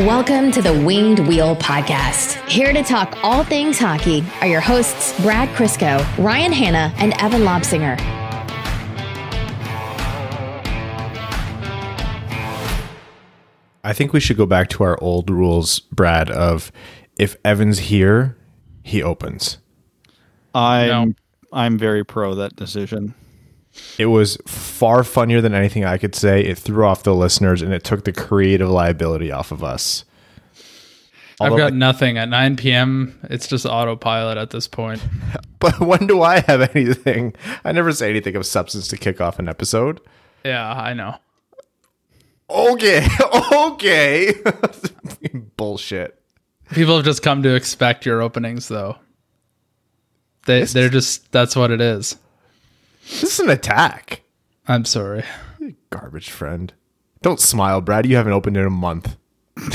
Welcome to the Winged Wheel Podcast. Here to talk all things hockey are your hosts, Brad Crisco, Ryan Hanna, and Evan Lobsinger. I think we should go back to our old rules, Brad, of if Evan's here, he opens. I'm I'm very pro that decision. It was far funnier than anything I could say. It threw off the listeners and it took the creative liability off of us. I've Although- got nothing at 9 p.m. It's just autopilot at this point. But when do I have anything? I never say anything of substance to kick off an episode. Yeah, I know. Okay, okay. Bullshit. People have just come to expect your openings, though. They they're just that's what it is. This is an attack. I'm sorry. Garbage friend. Don't smile, Brad. You haven't opened in a month.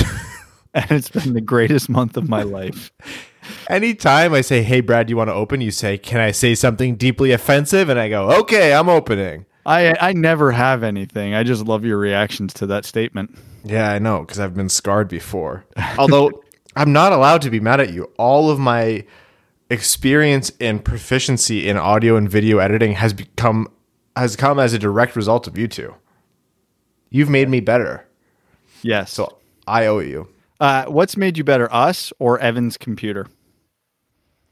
And it's been the greatest month of my life. Anytime I say, "Hey, Brad, do you want to open?" You say, "Can I say something deeply offensive?" And I go, "Okay, I'm opening." I I never have anything. I just love your reactions to that statement. Yeah, I know because I've been scarred before. Although I'm not allowed to be mad at you. All of my experience and proficiency in audio and video editing has become has come as a direct result of you two. You've made me better, Yes. so I owe you. uh, what's made you better, us or Evan's computer?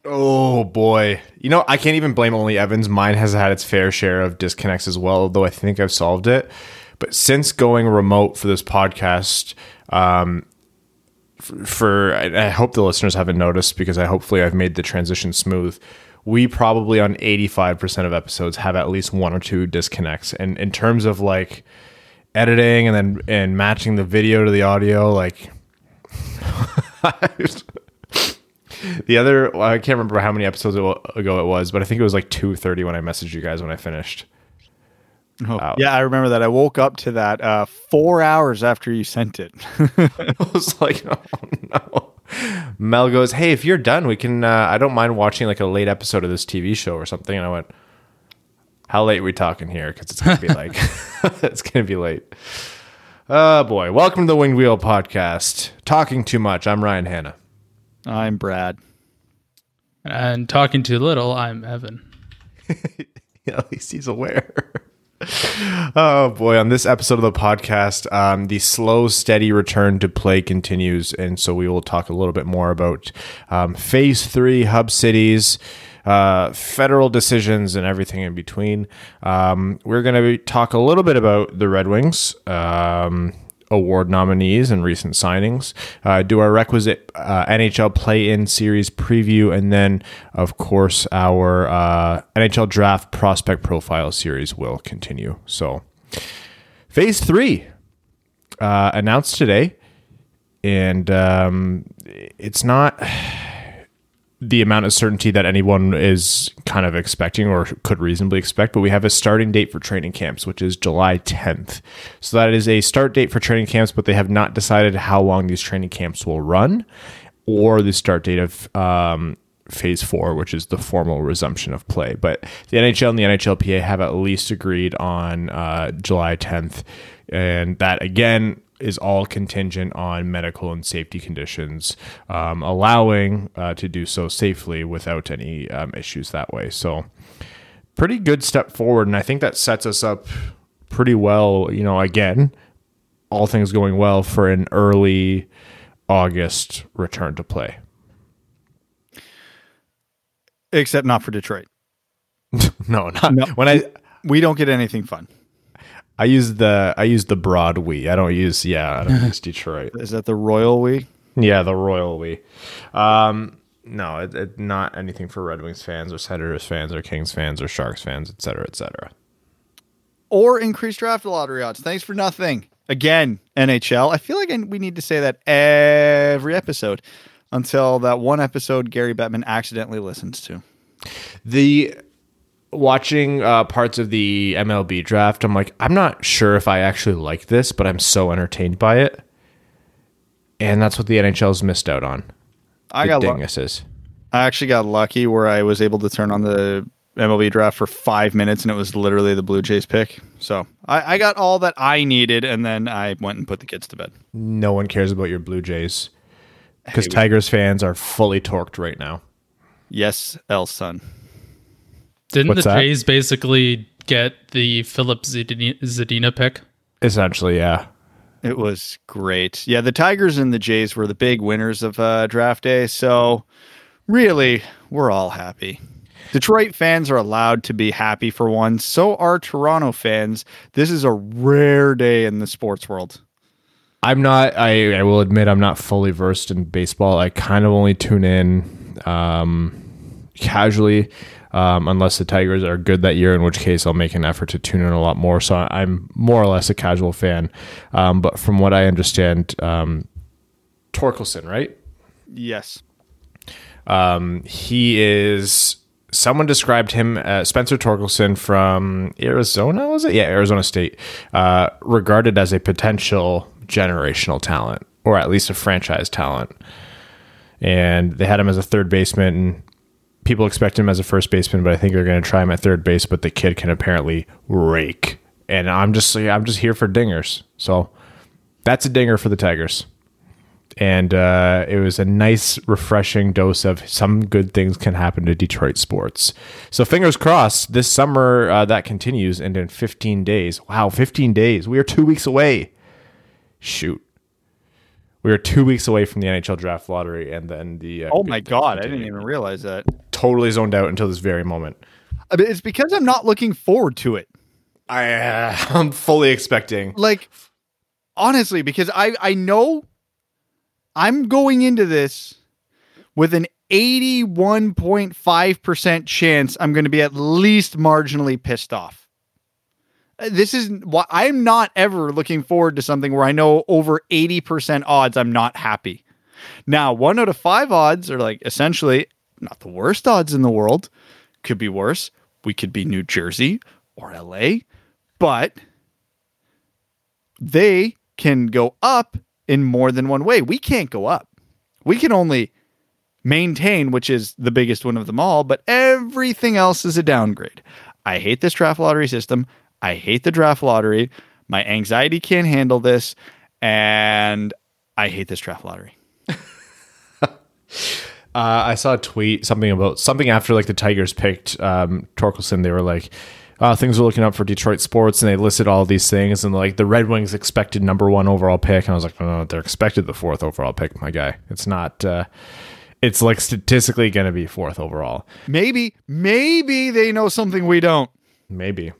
Oh boy. You know, I can't even blame only Evans. Mine has had its fair share of disconnects as well, though I think I've solved it. But since going remote for this podcast, um, for I I hope the listeners haven't noticed because I hopefully I've made the transition smooth. We probably on 85% of episodes have at least one or two disconnects. And in terms of like editing and then and matching the video to the audio, like The other, I can't remember how many episodes ago it was, but I think it was like two thirty when I messaged you guys when I finished. Oh, yeah, I remember that. I woke up to that uh, four hours after you sent it. I was like, oh no. Mel goes, hey, if you're done, we can. Uh, I don't mind watching like a late episode of this TV show or something. And I went, how late are we talking here? Because it's gonna be like, it's gonna be late. Oh boy, welcome to the Winged Wheel podcast. Talking too much. I'm Ryan Hanna. I'm Brad. And talking too little, I'm Evan. Yeah, at least he's aware. Oh boy, on this episode of the podcast, um, the slow, steady return to play continues, and so we will talk a little bit more about um, Phase Three, hub cities, uh, federal decisions, and everything in between. Um, we're going to talk a little bit about the Red Wings. Award nominees and recent signings, uh, do our requisite uh, NHL play in series preview, and then, of course, our uh, NHL draft prospect profile series will continue. So, phase three uh, announced today, and um, it's not the amount of certainty that anyone is kind of expecting or could reasonably expect, but we have a starting date for training camps, which is July 10th. So that is a start date for training camps, but they have not decided how long these training camps will run or the start date of um, phase four, which is the formal resumption of play. But the NHL and the NHLPA have at least agreed on uh, July 10th. And that, again, is all contingent on medical and safety conditions, um, allowing uh, to do so safely without any um, issues that way. So, pretty good step forward. And I think that sets us up pretty well, you know, again, all things going well for an early August return to play. Except not for Detroit. No, not No. when I We don't get anything fun. I use the I use the broad we. I don't use yeah, I don't use Detroit. Is that the royal we? Yeah, the royal we. Um no, it, it, not anything for Red Wings fans or Senators fans or Kings fans or Sharks fans, et cetera, et cetera. Or increased draft lottery odds. Thanks for nothing. Again, NHL. I feel like we need to say that every episode until that one episode Gary Bettman accidentally listens to. The watching uh, parts of the MLB draft, I'm like, I'm not sure if I actually like this, but I'm so entertained by it. And that's what the NHL's missed out on. I got lu- I actually got lucky where I was able to turn on the MLB draft for five minutes, and it was literally the Blue Jays pick. So I, I got all that I needed, and then I went and put the kids to bed. No one cares about your Blue Jays because Tigers fans are fully torqued right now. Yes, El son. Didn't What's the that? Jays basically get the Filip Zadina, Zadina pick? Essentially, yeah. It was great. Yeah, the Tigers and the Jays were the big winners of uh, draft day. So really, we're all happy. Detroit fans are allowed to be happy for once. So are Toronto fans. This is a rare day in the sports world. I'm not. I, I will admit I'm not fully versed in baseball. I kind of only tune in um, casually, um, unless the Tigers are good that year. In which case, I'll make an effort to tune in a lot more. So I'm more or less a casual fan. Um, but from what I understand, um, Torkelson, right? Yes. Um, he is. Someone described him, uh, Spencer Torkelson from Arizona, was it? Yeah, Arizona State, uh, regarded as a potential generational talent, or at least a franchise talent. And they had him as a third baseman. People expect him as a first baseman, but I think they're going to try him at third base. But the kid can apparently rake, and I'm just I'm just here for dingers. So that's a dinger for the Tigers and uh, it was a nice, refreshing dose of some good things can happen to Detroit sports. So fingers crossed, this summer uh, that continues, and in 15 days, wow, 15 days, we are two weeks away. Shoot, we are two weeks away from the NHL draft lottery, and then the uh, Oh my God, I didn't even realize that. Totally zoned out until this very moment. I mean, It's because I'm not looking forward to it. I uh, I'm fully expecting. Like, honestly, because I I know I'm going into this with an 81.5% chance I'm going to be at least marginally pissed off. Uh, This is why I'm not ever looking forward to something where I know over 80% odds I'm not happy. Now, one out of five odds are like essentially not the worst odds in the world. Could be worse. We could be New Jersey or LA, but they can go up in more than one way. We can't go up. We can only maintain, which is the biggest one of them all, but everything else is a downgrade. I hate this draft lottery system. I hate the draft lottery. My anxiety can't handle this. And I hate this draft lottery. Uh, I saw a tweet something about something after like the Tigers picked um, Torkelson. They were like, uh, things are looking up for Detroit sports, and they listed all these things, and like the Red Wings expected number one overall pick, and I was like, no, no, they're expected the fourth overall pick, my guy. It's not. Uh, it's like statistically going to be fourth overall, Maybe, maybe they know something we don't. maybe.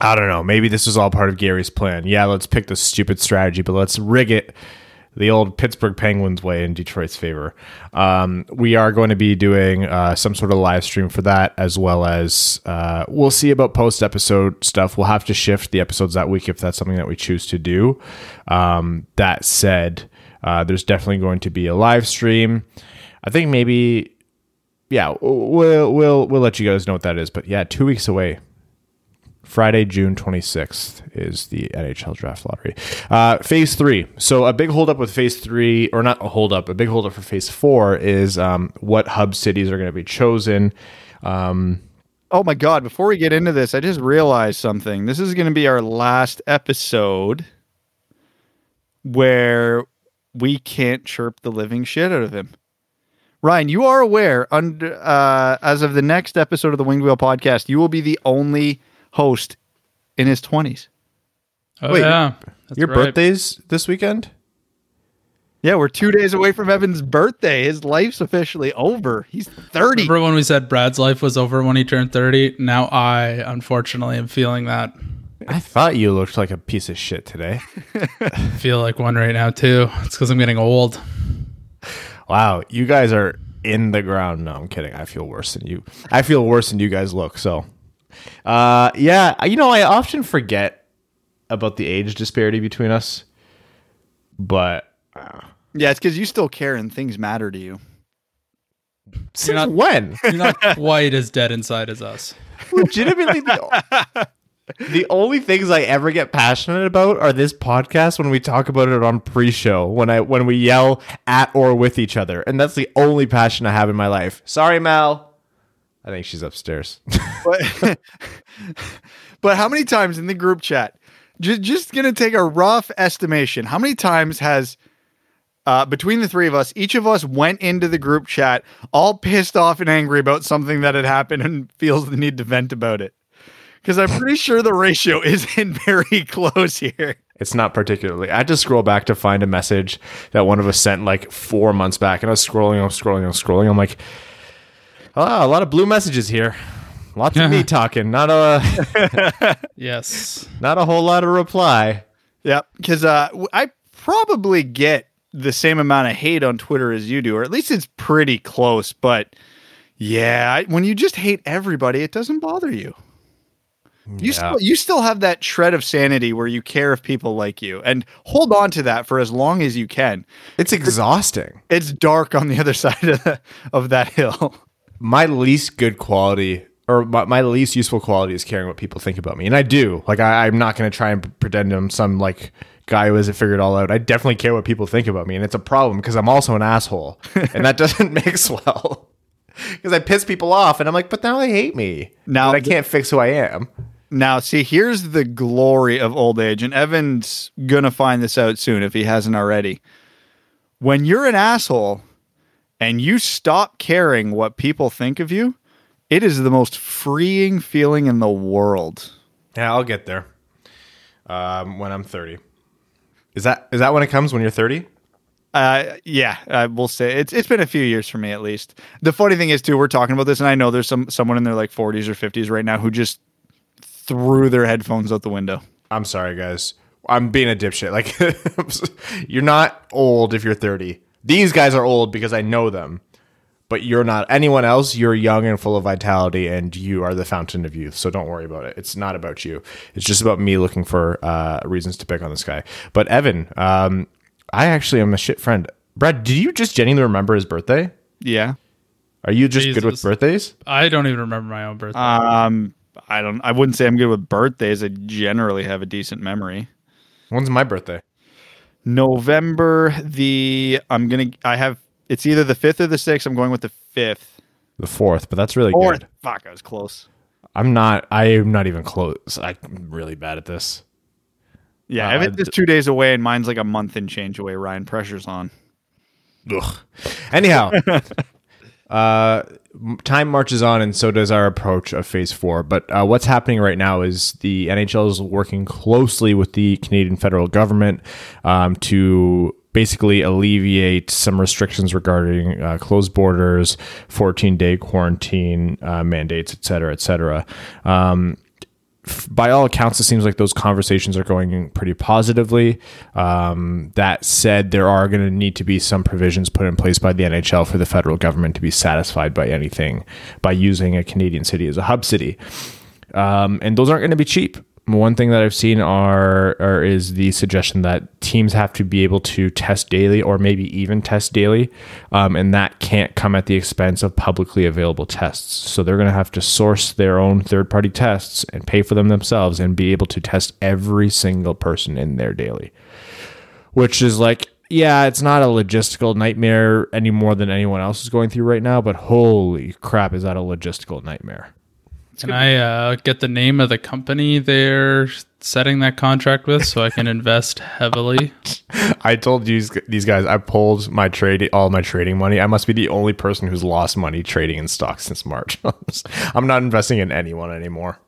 I don't know. Maybe this was all part of Gary's plan. Yeah, let's pick the stupid strategy, but let's rig it the old Pittsburgh Penguins way in Detroit's favor. Um, we are going to be doing uh, some sort of live stream for that, as well as uh, we'll see about post episode stuff. We'll have to shift the episodes that week if that's something that we choose to do. Um, that said, uh, there's definitely going to be a live stream. I think maybe, yeah, we'll we'll we'll let you guys know what that is. But yeah, two weeks away. Friday, June 26th is the NHL draft lottery. Uh, phase three. So a big holdup with phase three, or not a holdup, a big holdup for phase four is um, what hub cities are going to be chosen. Um, Oh my God, before we get into this, I just realized something. This is going to be our last episode where we can't chirp the living shit out of him. Ryan, you are aware, under, uh, as of the next episode of the Winged Wheel podcast, you will be the only host in his 20s. Oh Wait, yeah, That's your right. birthday's this weekend? Yeah, we're two days away from Evan's birthday. His life's officially over. He's 30. Remember when we said Brad's life was over when he turned thirty? Now I, unfortunately, am feeling that. I thought you looked like a piece of shit today. I feel like one right now too. It's because I'm getting old. Wow, you guys are in the ground. No, I'm kidding. I feel worse than you. I feel worse than you guys look. So, uh, yeah, you know, I often forget about the age disparity between us, but Yeah, it's because you still care and things matter to you. since not- when? You're not quite as dead inside as us. legitimately the, the only things I ever get passionate about are this podcast when we talk about it on pre-show when I when we yell at or with each other and that's the only passion I have in my life. Sorry, Mel. I think she's upstairs. But, but how many times in the group chat? Just, just gonna take a rough estimation. How many times has uh, between the three of us, each of us went into the group chat all pissed off and angry about something that had happened and feels the need to vent about it? Because I'm pretty sure the ratio isn't very close here. It's not particularly. I had to scroll back to find a message that one of us sent like four months back, and I was scrolling, I was scrolling, I was scrolling. I'm like, oh, a lot of blue messages here. Lots of me talking, not a Yes. not a whole lot of reply. Yep. Because uh, w- I probably get the same amount of hate on Twitter as you do, or at least it's pretty close. But yeah, I, when you just hate everybody, it doesn't bother you. You Yeah. still you still have that shred of sanity where you care if people like you, and hold on to that for as long as you can. It's exhausting. It's dark on the other side of, the, of that hill. My least good quality or my, my least useful quality is caring what people think about me. And i do. Like I, i'm not going to try and pretend i'm some like guy who hasn't figured it all out. I definitely care what people think about me and it's a problem because i'm also an asshole. And that doesn't mix well. Because i piss people off and i'm like but now they hate me. Now now i can't fix who i am. Now, see, here's the glory of old age, and Evan's gonna find this out soon if he hasn't already. When you're an asshole and you stop caring what people think of you, it is the most freeing feeling in the world. yeah i'll get there um, when i'm 30 is that is that when it comes when you're 30 Uh, yeah, I will say it's it's been a few years for me at least. The funny thing is too, we're talking about this, and I know there's some someone in their like 40s or 50s right now who just threw their headphones out the window. I'm sorry, guys. I'm being a dipshit. Like, you're not old if you're 30. These guys are old because I know them, but you're not. Anyone else, you're young and full of vitality, and you are the fountain of youth. So don't worry about it. It's not about you. It's just about me looking for uh, reasons to pick on this guy. But Evan, um, I actually am a shit friend. Brad, did you just genuinely remember his birthday? Yeah. Are you just good with birthdays? I don't even remember my own birthday. Um, I don't. I wouldn't say I'm good with birthdays. I generally have a decent memory. When's my birthday? November the. I'm gonna. I have. It's either the fifth or the sixth. I'm going with the fifth. The fourth, but that's really Fourth. good. Fuck, I was close. I'm not. I am not even close. I'm really bad at this. Yeah, Uh, just two days away, and mine's like a month and change away. Ryan, pressure's on. Ugh. Anyhow, uh, time marches on, and so does our approach of Phase Four. But uh, what's happening right now is the NHL is working closely with the Canadian federal government um, to basically alleviate some restrictions regarding uh, closed borders, 14 day quarantine uh, mandates, et cetera, et cetera. Um, by all accounts, it seems like those conversations are going pretty positively. Um, that said, there are going to need to be some provisions put in place by the NHL for the federal government to be satisfied by anything by using a Canadian city as a hub city. Um, and those aren't going to be cheap. One thing that I've seen are, is the suggestion that teams have to be able to test daily or maybe even test daily, um, and that can't come at the expense of publicly available tests. So they're going to have to source their own third party tests and pay for them themselves and be able to test every single person in there daily, which is like yeah, it's not a logistical nightmare any more than anyone else is going through right now, but holy crap, is that a logistical nightmare? Can I uh, get the name of the company they're setting that contract with so I can invest heavily? I told these these guys I pulled my trade all my trading money. I must be the only person who's lost money trading in stocks since March. I'm not investing in anyone anymore.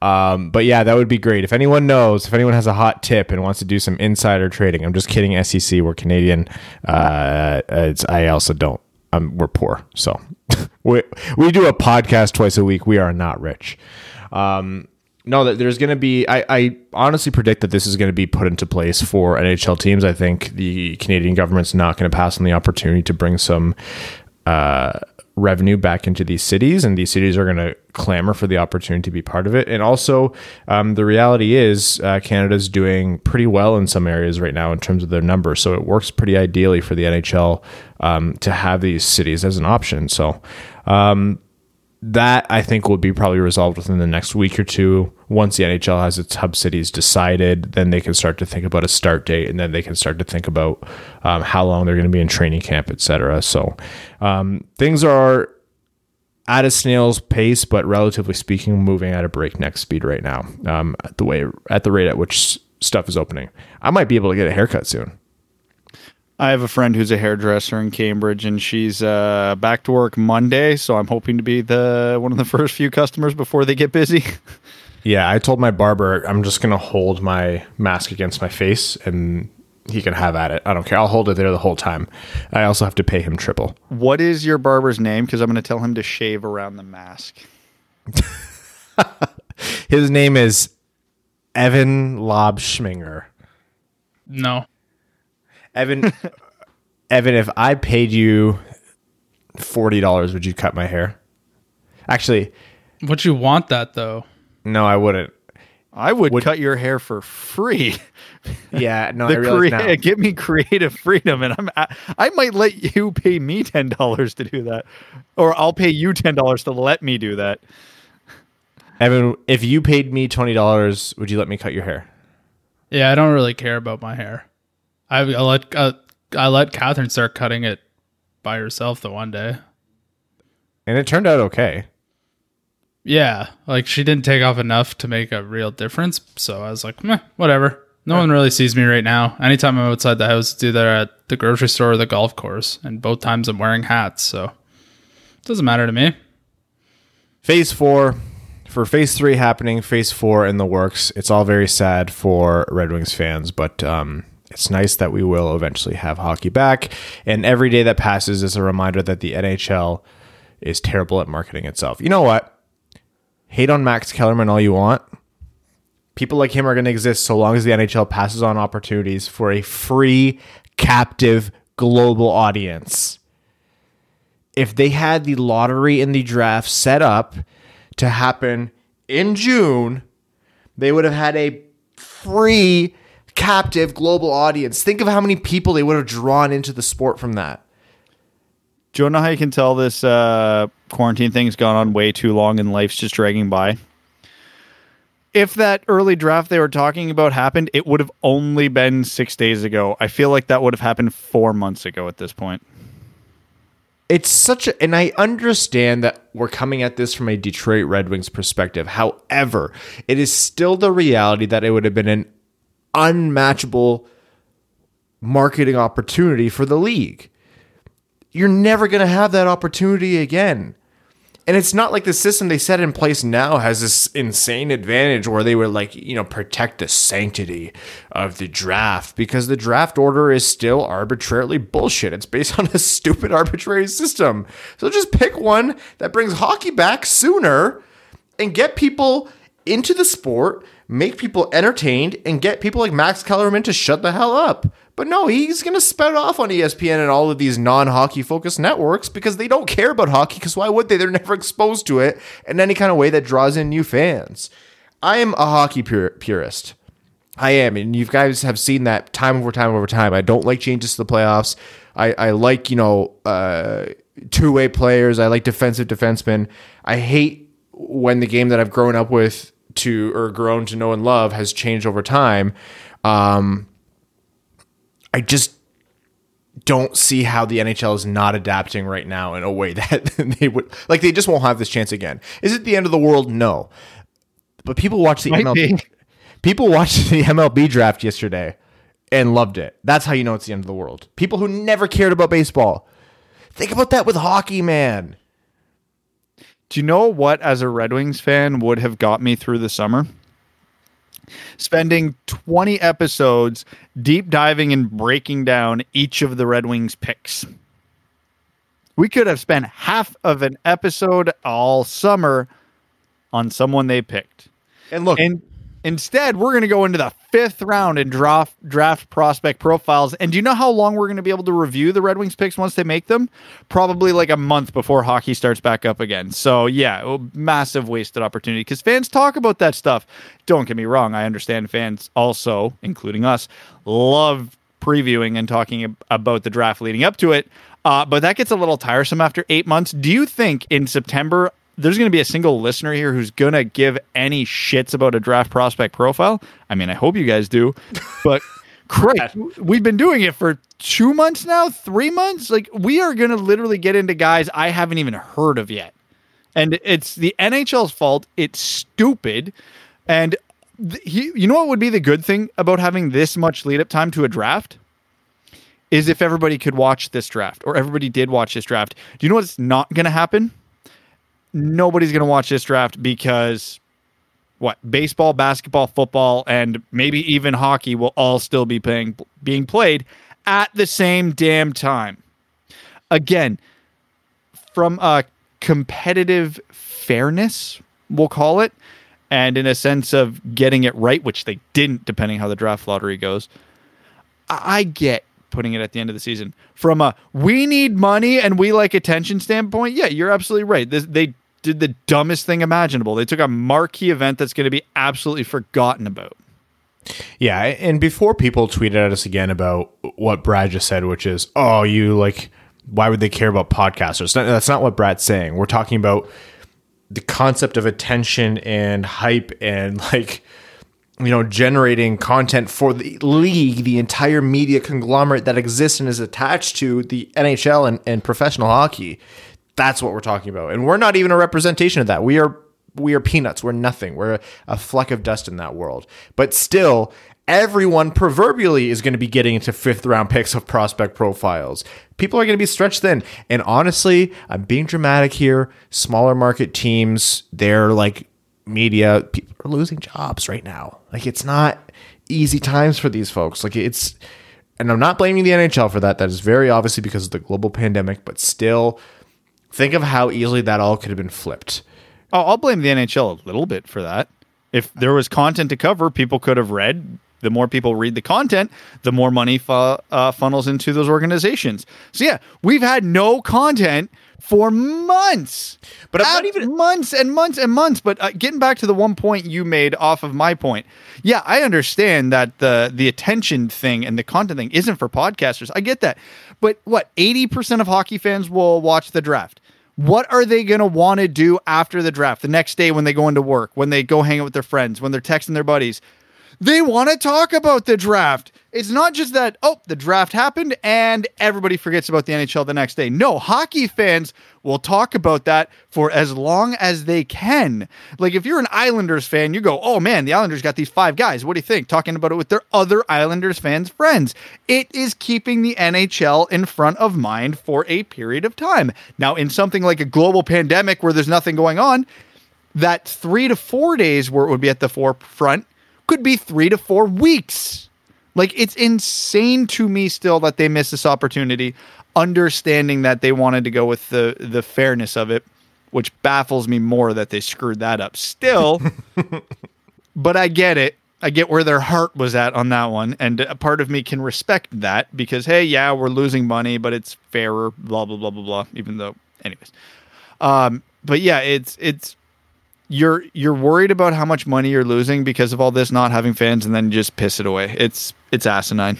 Um, but yeah, that would be great. If anyone knows, if anyone has a hot tip and wants to do some insider trading, I'm just kidding. SEC, we're Canadian. Uh, it's, I also don't. Um, we're poor, so we we do a podcast twice a week. We are not rich. Um, no, that there's going to be. I, I honestly predict that this is going to be put into place for NHL teams. I think the Canadian government's not going to pass on the opportunity to bring some uh, revenue back into these cities, and these cities are going to clamor for the opportunity to be part of it. And also, um, the reality is uh, Canada's doing pretty well in some areas right now in terms of their numbers, so it works pretty ideally for the NHL um, to have these cities as an option. So. Um, that I think will be probably resolved within the next week or two. Once the NHL has its hub cities decided, then they can start to think about a start date, and then they can start to think about um, how long they're going to be in training camp, etc. So um, things are. at a snail's pace, but relatively speaking, moving at a breakneck speed right now. Um, at the way at the rate at which stuff is opening, I might be able to get a haircut soon. I have a friend who's a hairdresser in Cambridge, and she's uh, back to work Monday. So I'm hoping to be the one of the first few customers before they get busy. Yeah, I told my barber I'm just gonna hold my mask against my face and he can have at it. I don't care. I'll hold it there the whole time. I also have to pay him triple. what is your barber's name? Because I'm going to tell him to shave around the mask. His name is Evan Lobschminger. No. Evan Evan, if I paid you forty dollars, would you cut my hair? Actually, Would you want that though? no, I wouldn't. I would, cut your hair for free. Yeah, no, I The realize crea- now. give me creative freedom, and I'm I, I might let you pay me ten dollars to do that, or I'll pay you ten dollars to let me do that. Evan, if you paid me twenty dollars, would you let me cut your hair? Yeah, I don't really care about my hair. I, I let uh, I let Catherine start cutting it by herself the one day. And it turned out okay. Yeah, like she didn't take off enough to make a real difference. So I was like, Meh, whatever. No one really sees me right now. Anytime I'm outside the house, it's either at the grocery store or the golf course, and both times I'm wearing hats, so it doesn't matter to me. Phase four, for phase three happening, phase four in the works. It's all very sad for Red Wings fans, but um, it's nice that we will eventually have hockey back. And every day that passes is a reminder that the NHL is terrible at marketing itself. You know what? Hate on Max Kellerman all you want. People like him are going to exist so long as the NHL passes on opportunities for a free, captive, global audience if they had the lottery and the draft set up to happen in June, they would have had a free captive global audience. Think of how many people they would have drawn into the sport from that. Do you know how you can tell this uh, quarantine thing's gone on way too long and life's just dragging by? If that early draft they were talking about happened, it would have only been six days ago. I feel like that would have happened four months ago at this point. It's such a, and I understand that we're coming at this from a Detroit Red Wings perspective. However, it is still the reality that it would have been an unmatchable marketing opportunity for the league. You're never going to have that opportunity again. And it's not like the system they set in place now has this insane advantage where they would like, you know, protect the sanctity of the draft because the draft order is still arbitrarily bullshit. It's based on a stupid arbitrary system. So just pick one that brings hockey back sooner and get people into the sport, make people entertained, and get people like Max Kellerman to shut the hell up. But no, he's going to spout off on ESPN and all of these non hockey focused networks because they don't care about hockey. Because why would they? They're never exposed to it in any kind of way that draws in new fans. I am a hockey pur- purist. I am, and you guys have seen that time over time over time. I don't like changes to the playoffs. I, I like you know uh, two way players. I like defensive defensemen. I hate when the game that I've grown up with to or grown to know and love has changed over time. Um, I just don't see how the NHL is not adapting right now in a way that they would like. They just won't have this chance again. Is it the end of the world? No. But people watch the Might MLB. be. People watched the MLB draft yesterday and loved it. That's how you know it's the end of the world. People who never cared about baseball. Think about that with hockey, man. Do you know what, as a Red Wings fan, would have got me through the summer? Spending 20 episodes deep diving and breaking down each of the Red Wings picks. We could have spent half of an episode all summer on someone they picked. And look, And instead, we're going to go into the fifth round and draft draft prospect profiles. And do you know how long we're going to be able to review the Red Wings picks once they make them? Probably like a month before hockey starts back up again. So yeah, massive wasted opportunity because fans talk about that stuff. Don't get me wrong, I understand fans also, including us, love previewing and talking about the draft leading up to it. Uh, but that gets a little tiresome after eight months. Do you think in September there's going to be a single listener here who's going to give any shits about a draft prospect profile? I mean, I hope you guys do, but Christ, we've been doing it for two months now, three months. Like, we are going to literally get into guys I haven't even heard of yet. And it's the NHL's fault. It's stupid. And th- he, you know what would be the good thing about having this much lead up time to a draft? Is if everybody could watch this draft or everybody did watch this draft. Do you know what's not going to happen? Nobody's going to watch this draft because what baseball, basketball, football, and maybe even hockey will all still be playing being played at the same damn time. Again, from a competitive fairness, we'll call it, and in a sense of getting it right, which they didn't, depending how the draft lottery goes. I I get putting it at the end of the season. From a we need money and we like attention standpoint, yeah, you're absolutely right. This, they did the dumbest thing imaginable. They took a marquee event that's going to be absolutely forgotten about. Yeah, and before people tweeted at us again about what Brad just said, which is, "Oh, you like, why would they care about podcasters?" That- That's not what Brad's saying. We're talking about the concept of attention and hype and like, you know, generating content for the league, the entire media conglomerate that exists and is attached to the NHL and, and professional hockey. That's what we're talking about, and we're not even a representation of that. We are we are peanuts. We're nothing. We're a, fleck of dust in that world. But still, everyone proverbially is going to be getting into fifth round picks of prospect profiles. People are going to be stretched thin. And honestly, I'm being dramatic here. Smaller market teams, they're like media, people are losing jobs right now. Like it's not easy times for these folks. Like it's, and I'm not blaming the NHL for that. That is very obviously because of the global pandemic, but still, think of how easily that all could have been flipped. Oh, I'll blame the NHL a little bit for that. If there was content to cover, people could have read. The more people read the content, the more money fu- uh, funnels into those organizations. So yeah, we've had no content for months, But I'm not even- months and months and months. But uh, getting back to the one point you made off of my point, yeah, I understand that the the attention thing and the content thing isn't for podcasters. I get that, but what eighty percent of hockey fans will watch the draft. What are they going to want to do after the draft? The next day when they go into work, when they go hang out with their friends, when they're texting their buddies. They want to talk about the draft. It's not just that, oh, the draft happened and everybody forgets about the NHL the next day. No, hockey fans will talk about that for as long as they can. Like if you're an Islanders fan, you go, oh man, the Islanders got these five guys. What do you think? Talking about it with their other Islanders fans' friends. It is keeping the NHL in front of mind for a period of time. Now, in something like a global pandemic where there's nothing going on, that three to four days where it would be at the forefront could be three to four weeks. Like it's insane to me still that they missed this opportunity, understanding that they wanted to go with the the fairness of it, which baffles me more that they screwed that up. Still, but I get it. I get where their heart was at on that one, and a part of me can respect that because hey, yeah, we're losing money, but it's fairer. Blah blah blah blah blah. Even though, anyways, um, but yeah, it's it's you're you're worried about how much money you're losing because of all this not having fans, and then just piss it away. It's it's asinine.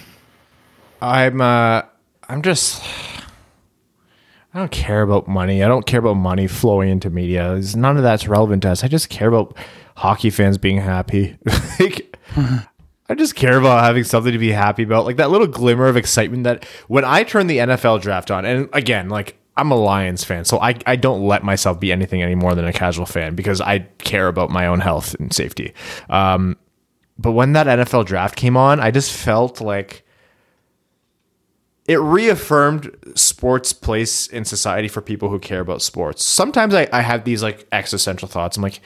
I'm uh I'm just I don't care about money. I don't care about money flowing into media. It's- None of that's relevant to us. I just care about hockey fans being happy. like, I just care about having something to be happy about. Like that little glimmer of excitement that when I turn the NFL draft on, and again, like I'm a Lions fan, so I, I don't let myself be anything any more than a casual fan because I care about my own health and safety. Um, but when that NFL draft came on, I just felt like it reaffirmed sports place in society for people who care about sports. Sometimes I, I have these like existential thoughts. I'm like,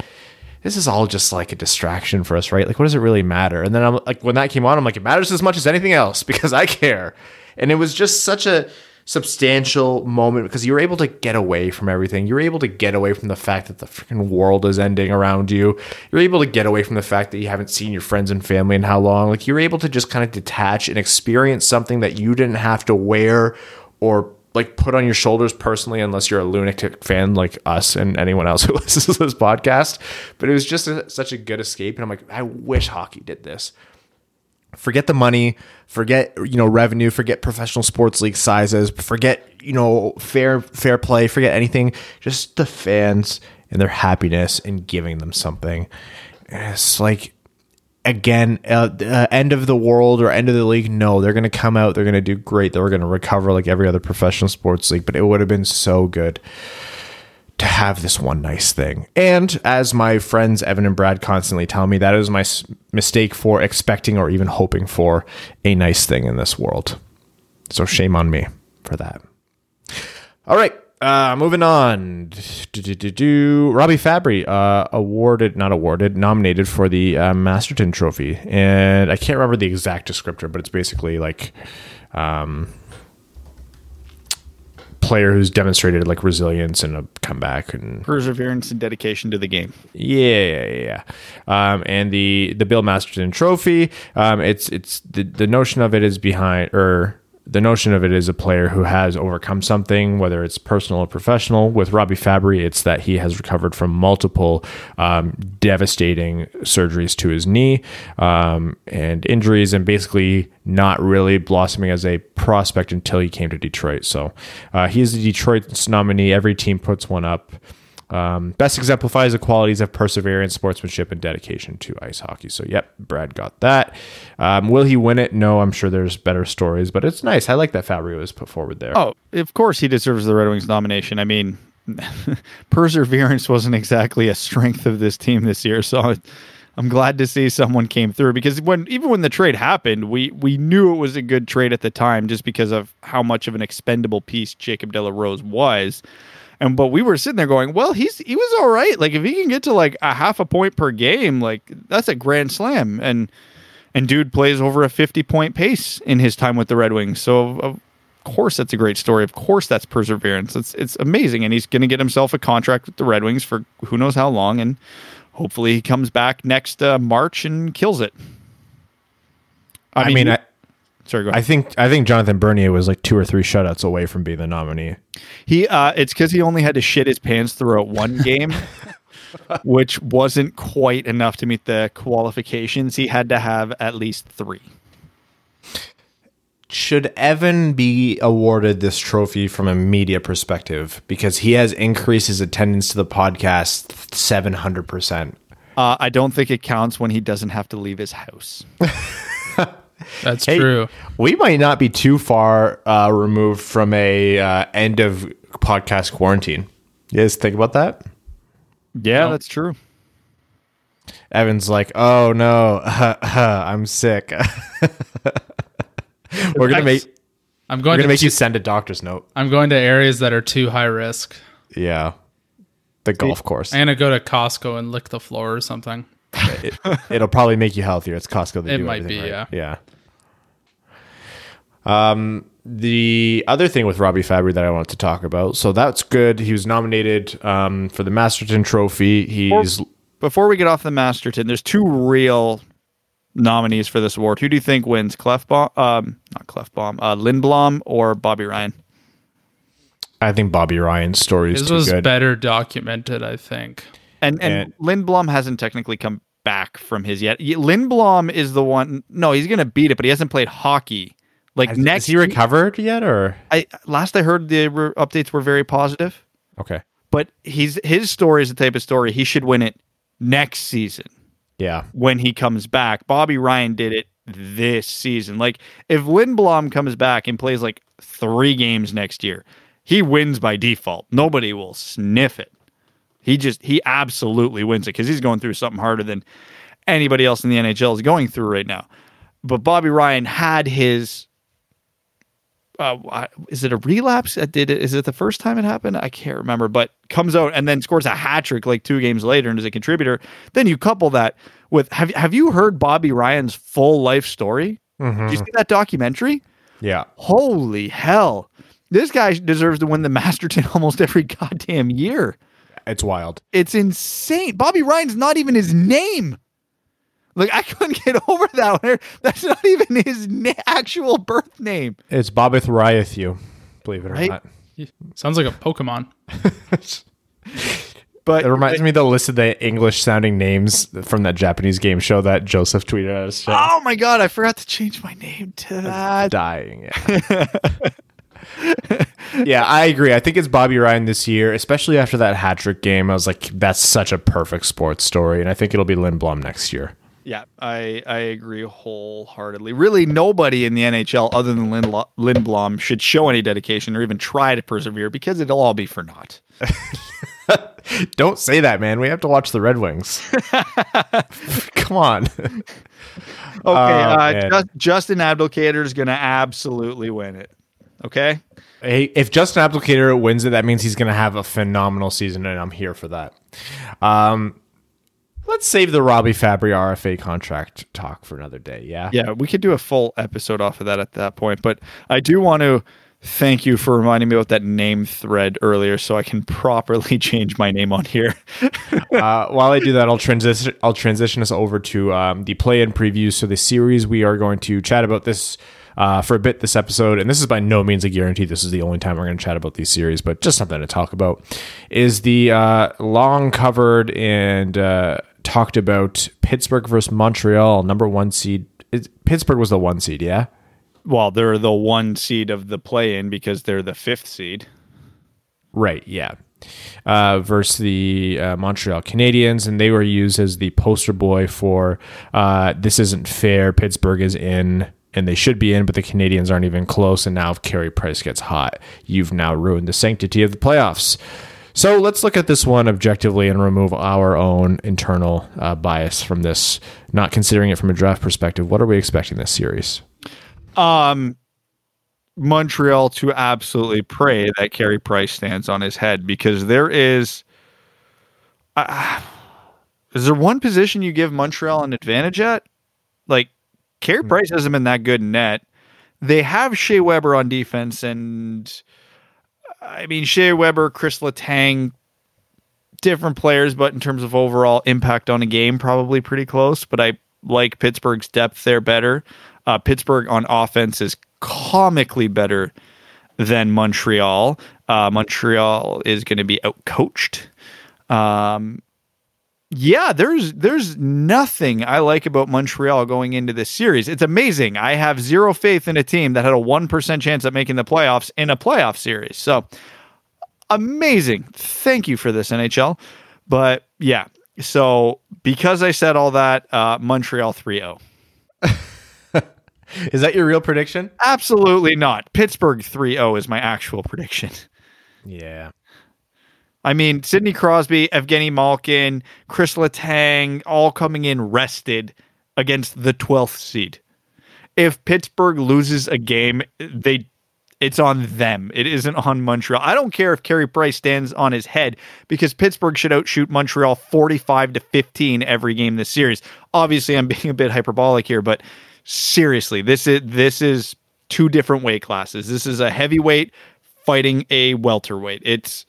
this is all just like a distraction for us, right? Like, what does it really matter? And then I'm like, when that came on, I'm like, it matters as much as anything else because I care. And it was just such a substantial moment because you were able to get away from everything. You were able to get away from the fact that the freaking world is ending around you. You're able to get away from the fact that you haven't seen your friends and family in how long. Like you're able to just kind of detach and experience something that you didn't have to wear or like put on your shoulders personally unless you're a lunatic fan like us and anyone else who listens to this podcast. But it was just a, such a good escape and I'm like I wish hockey did this forget the money, forget you know revenue, forget professional sports league sizes, forget you know fair fair play, forget anything. Just the fans and their happiness and giving them something. It's like again, uh, uh, end of the world or end of the league. No, they're going to come out. They're going to do great. They're going to recover like every other professional sports league. But it would have been so good to have this one nice thing. And as my friends Evan and Brad constantly tell me, that is my s- mistake for expecting or even hoping for a nice thing in this world. So shame on me for that. All right. Uh, moving on. Do-do-do-do. Robby Fabbri uh, awarded, not awarded, nominated for the uh, Masterton Trophy, and I can't remember the exact descriptor, but it's basically like um, player who's demonstrated like resilience and a comeback and Perseverance and dedication to the game. yeah, yeah, yeah. Um, and the the Bill Masterton Trophy. Um, it's it's the the notion of it is behind or the notion of it is a player who has overcome something, whether it's personal or professional. With Robby Fabbri, it's that he has recovered from multiple um, devastating surgeries to his knee um, and injuries, and basically not really blossoming as a prospect until he came to Detroit. So uh, he's the Detroit's nominee. Every team puts one up. Um, best exemplifies the qualities of perseverance, sportsmanship, and dedication to ice hockey. So, yep, Brad got that. Um, will he win it? No, I'm sure there's better stories, but it's nice. I like that Fabbri was put forward there. Oh, of course he deserves the Red Wings nomination. I mean, perseverance wasn't exactly a strength of this team this year, so I'm glad to see someone came through because when even when the trade happened, we we knew it was a good trade at the time just because of how much of an expendable piece Jacob de la Rose was. And but we were sitting there going, well, he's he was all right. Like if he can get to like a half a point per game, like that's a grand slam. And and dude plays over a 50 point pace in his time with the Red Wings. So of course that's a great story. Of course that's perseverance. It's it's amazing and he's going to get himself a contract with the Red Wings for who knows how long and hopefully he comes back next uh, March and kills it. I mean, you- I, sorry, go ahead. I think I think Jonathan Bernier was like two or three shutouts away from being the nominee. He uh it's because he only had to shit his pants throughout one game, which wasn't quite enough to meet the qualifications. He had to have at least three. Should Evan be awarded this trophy from a media perspective because he has increased his attendance to the podcast seven hundred percent? Uh, I don't think it counts when he doesn't have to leave his house. That's Hey, true. We might not be too far uh, removed from a uh, end of podcast quarantine. You guys think about that? Yeah, that's true. Evan's like, "Oh no, I'm sick." we're gonna make I'm going gonna to make you send a doctor's note. I'm going to areas that are too high risk. Yeah, the golf course. I'm gonna go to Costco and lick the floor or something. it, it'll probably make you healthier. It's Costco. They It do might be, right. yeah. Um, the other thing with Robby Fabbri that I wanted to talk about. So that's good. He was nominated um, for the Masterton Trophy. He's Before we get off the Masterton, there's two real nominees for this award. Who do you think wins? Clefbaum, um, not Clefbaum, uh, Lindblom or Bobby Ryan? I think Bobby Ryan's story is This was good. better documented, I think. And and Lindblom hasn't technically come back from his yet. Y- Lindblom is the one. No, he's gonna beat it, but he hasn't played hockey. Like Has, next, has he recovered yet, or I last I heard the re- updates were very positive. okay? But he's his story is the type of story he should win it next season Yeah, when he comes back. Bobby Ryan did it this season. Like if Lindblom comes back and plays like three games next year, he wins by default. Nobody will sniff it. He just he absolutely wins it because he's going through something harder than anybody else in the NHL is going through right now. But Bobby Ryan had his. Uh, is it a relapse? Uh, Did it? Is it the first time it happened? I can't remember. But comes out and then scores a hat trick like two games later and is a contributor. Then you couple that with have have you heard Bobby Ryan's full life story? Did you see that documentary? yeah. Holy hell! This guy deserves to win the Masterton almost every goddamn year. It's wild. It's insane. Bobby Ryan's not even his name. Like I couldn't get over that one. That's not even his na- actual birth name. It's Bobith Ryathew, believe it or Right? not. Sounds like a Pokemon. But It reminds me of the list of the English sounding names from that Japanese game show that Joseph tweeted at us. oh my god, I forgot to change my name to that. dying. Yeah. yeah, I agree. I think it's Bobby Ryan this year, especially after that hat trick game. I was like, that's such a perfect sports story, and I think it'll be Lindblom next year. Yeah, I I agree wholeheartedly. Really, nobody in the NHL other than Lindlo- Lindblom should show any dedication or even try to persevere because it'll all be for naught. Don't say that, man. We have to watch the Red Wings. Come on. Okay, Oh, uh. Just, Justin Abdelkader is going to absolutely win it. Okay, Hey, if Justin Abdelkader wins it, that means he's going to have a phenomenal season, and I'm here for that. Um, let's save the Robby Fabbri RFA contract talk for another day. Yeah. yeah, we could do a full episode off of that at that point. But I do want to thank you for reminding me about that name thread earlier, so I can properly change my name on here. uh, while I do that, I'll transition. I'll transition us over to um, the play-in previews. So the series we are going to chat about this uh, for a bit this episode, and this is by no means a guarantee. This is the only time we're going to chat about these series, but just something to talk about. Is the uh, long covered and uh, talked about Pittsburgh versus Montreal, number one seed. It, Pittsburgh was the one seed, yeah. well, they're the one seed of the play-in because they're the fifth seed. Right, yeah. Uh, versus the uh, Montreal Canadiens, and they were used as the poster boy for uh, this isn't fair. Pittsburgh is in, and they should be in, but the Canadiens aren't even close. And now, if Carey Price gets hot, you've now ruined the sanctity of the playoffs. So let's look at this one objectively and remove our own internal uh, bias from this, not considering it from a draft perspective. What are we expecting this series? Um, Montreal to absolutely pray that Carey Price stands on his head because there is. Uh, is there one position you give Montreal an advantage at? Like, Carey Price hasn't been that good in net. They have Shea Weber on defense, and I mean, Shea Weber, Chris Letang, different players, but in terms of overall impact on a game, probably pretty close. But I like Pittsburgh's depth there better. Uh, Pittsburgh on offense is comically better than Montreal. Uh, Montreal is going to be outcoached. Um, yeah, there's there's nothing I like about Montreal going into this series. It's amazing. I have zero faith in a team that had a one percent chance at making the playoffs in a playoff series. So amazing. Thank you for this NHL. But yeah, so because I said all that, uh, Montreal 3-0. Is that your real prediction? Absolutely not. Pittsburgh 3-0 is my actual prediction. Yeah. I mean, Sidney Crosby, Evgeny Malkin, Chris Letang, all coming in rested against the 12th seed. If Pittsburgh loses a game, they it's on them. It isn't on Montreal. I don't care if Carey Price stands on his head because Pittsburgh should outshoot Montreal 45 to 15 every game this series. Obviously, I'm being a bit hyperbolic here, but seriously, this is this is two different weight classes. This is a heavyweight fighting a welterweight. It's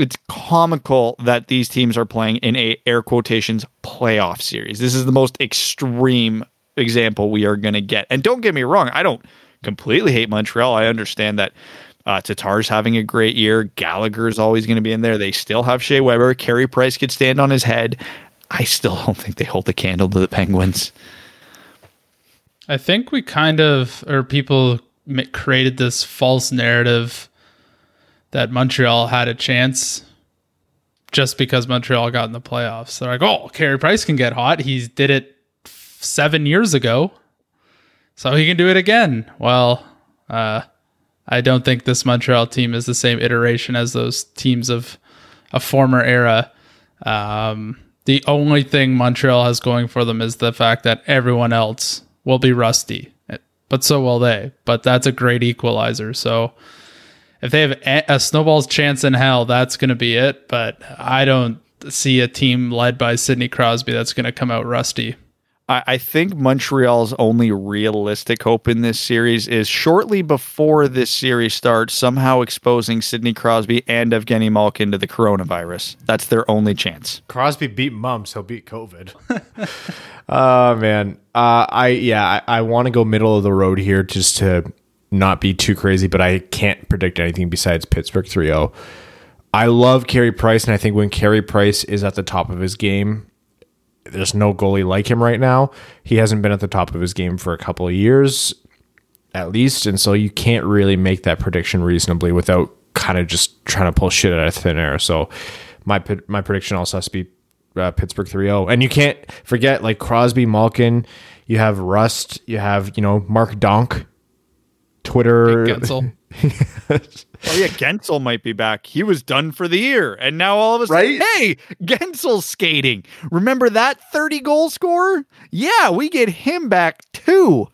it's comical that these teams are playing in a air quotations playoff series. This is the most extreme example we are going to get. And don't get me wrong, I don't completely hate Montreal. I understand that uh, Tatar's having a great year. Gallagher is always going to be in there. They still have Shea Weber. Carey Price could stand on his head. I still don't think they hold the candle to the Penguins. I think we kind of, or people created this false narrative that Montreal had a chance just because Montreal got in the playoffs. They're like, oh, Carey Price can get hot. He did it seven years ago, so he can do it again. Well, uh, I don't think this Montreal team is the same iteration as those teams of a former era. Um, the only thing Montreal has going for them is the fact that everyone else will be rusty, but so will they. But that's a great equalizer. So if they have a, a snowball's chance in hell, that's going to be it. But I don't see a team led by Sidney Crosby that's going to come out rusty. I, I think Montreal's only realistic hope in this series is shortly before this series starts, somehow exposing Sidney Crosby and Evgeny Malkin to the coronavirus. That's their only chance. Crosby beat mumps. He'll beat COVID. oh man, uh, I yeah, I, I want to go middle of the road here just to not be too crazy, but I can't predict anything besides Pittsburgh 3-0. I love Carey Price, and I think when Carey Price is at the top of his game, there's no goalie like him right now. He hasn't been at the top of his game for a couple of years, at least, and so you can't really make that prediction reasonably without kind of just trying to pull shit out of thin air. So my my prediction also has to be uh, Pittsburgh 3-0. And you can't forget like Crosby, Malkin, you have Rust, you have, you know, Mark Donk, Twitter. Jake Guentzel. Oh yeah, Guentzel might be back. He was done for the year, and now all of a sudden, Right? hey, Guentzel's skating. Remember that thirty goal scorer? Yeah, we get him back too.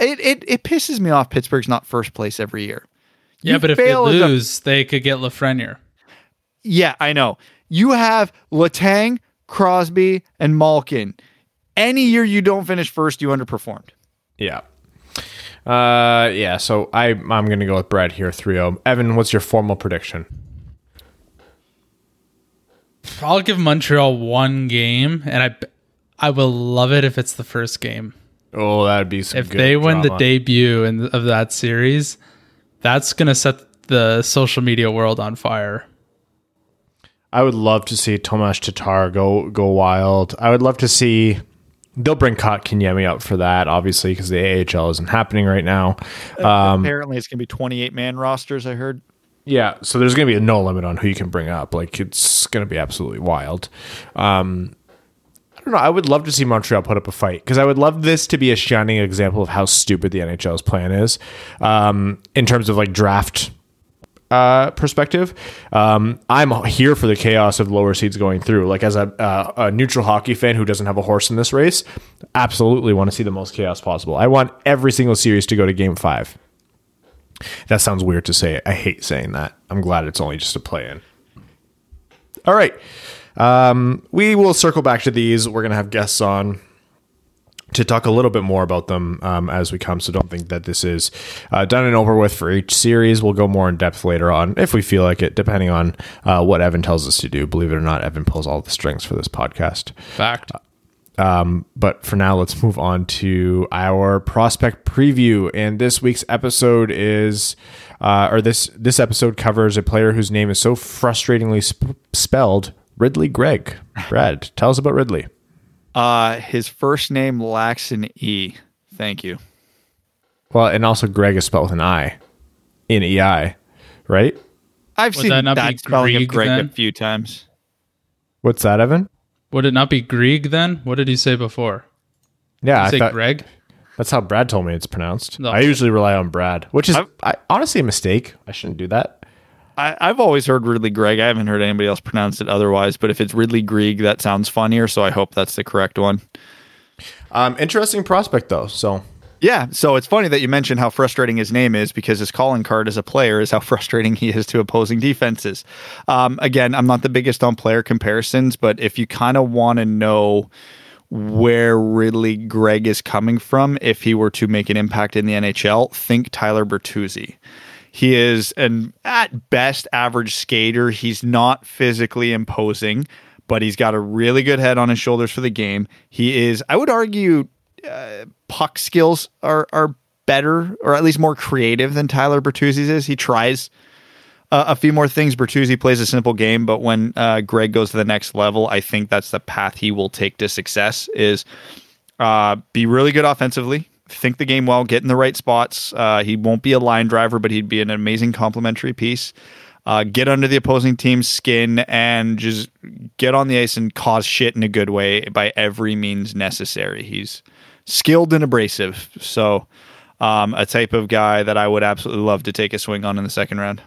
It it it pisses me off. Pittsburgh's not first place every year. Yeah, You but if they fail as a- lose, they could get Lafreniere. Yeah, I know. You have Letang, Crosby, and Malkin. Any year you don't finish first, you underperformed. Yeah. Uh, yeah. So I I'm gonna go with Brad here, 3-0. Evan, what's your formal prediction? I'll give Montreal one game, and I I will love it if it's the first game. Oh, that'd be If they win the debut in, of that series, that's gonna set the social media world on fire. I would love to see Tomas Tatar go go wild. I would love to see. They'll bring Kotkaniemi up for that, obviously, because the AHL isn't happening right now. Apparently, it's going to be 28 man rosters, I heard. Yeah, so there's going to be a no limit on who you can bring up. Like it's going to be absolutely wild. Um, I don't know. I would love to see Montreal put up a fight because I would love this to be a shining example of how stupid the NHL's plan is um, in terms of like draft uh, perspective. Um, I'm here for the chaos of lower seeds going through. Like as a, uh, a neutral hockey fan who doesn't have a horse in this race, absolutely want to see the most chaos possible. I want every single series to go to Game Five. That sounds weird to say. I hate saying that. I'm glad it's only just a play in. All right. Um, we will circle back to these. We're going to have guests on to talk a little bit more about them um, as we come. So don't think that this is uh, done and over with for each series. We'll go more in depth later on if we feel like it, depending on uh, what Evan tells us to do. Believe it or not, Evan pulls all the strings for this podcast. Fact. Um, but for now, let's move on to our prospect preview. And this week's episode is, uh, or this this episode covers a player whose name is so frustratingly sp- spelled Ridley Greig. Brad, tell us about Ridley. Uh, his first name lacks an E. Thank you. Well, and also Greg is spelled with an I in EI, right? I've Would seen that that, not be spelling of Greg then? a few times. What's that, Evan? Would it not be Grieg then? What did he say before? Yeah, Did I he say thought Greg? that's how Brad told me it's pronounced. No. I usually rely on Brad, which is I, honestly a mistake. I shouldn't do that. I, I've always heard Ridley Greig. I haven't heard anybody else pronounce it otherwise. But if it's Ridley Grieg, that sounds funnier. So I hope that's the correct one. Um, interesting prospect though. So Yeah. So it's funny that you mentioned how frustrating his name is because his calling card as a player is how frustrating he is to opposing defenses. Um, again, I'm not the biggest on player comparisons, but if you kind of want to know where Ridley Greig is coming from, if he were to make an impact in the NHL, think Tyler Bertuzzi. He is an at best average skater. He's not physically imposing, but he's got a really good head on his shoulders for the game. He is, I would argue, uh, puck skills are are better or at least more creative than Tyler Bertuzzi's is. He tries uh, a few more things. Bertuzzi plays a simple game, but when uh, Greig goes to the next level, I think that's the path he will take to success. Is uh, be really good offensively, think the game well, get in the right spots. Uh, he won't be a line driver, but he'd be an amazing complementary piece. Uh, get under the opposing team's skin and just get on the ice and cause shit in a good way by every means necessary. He's skilled and abrasive, so um, a type of guy that I would absolutely love to take a swing on in the second round.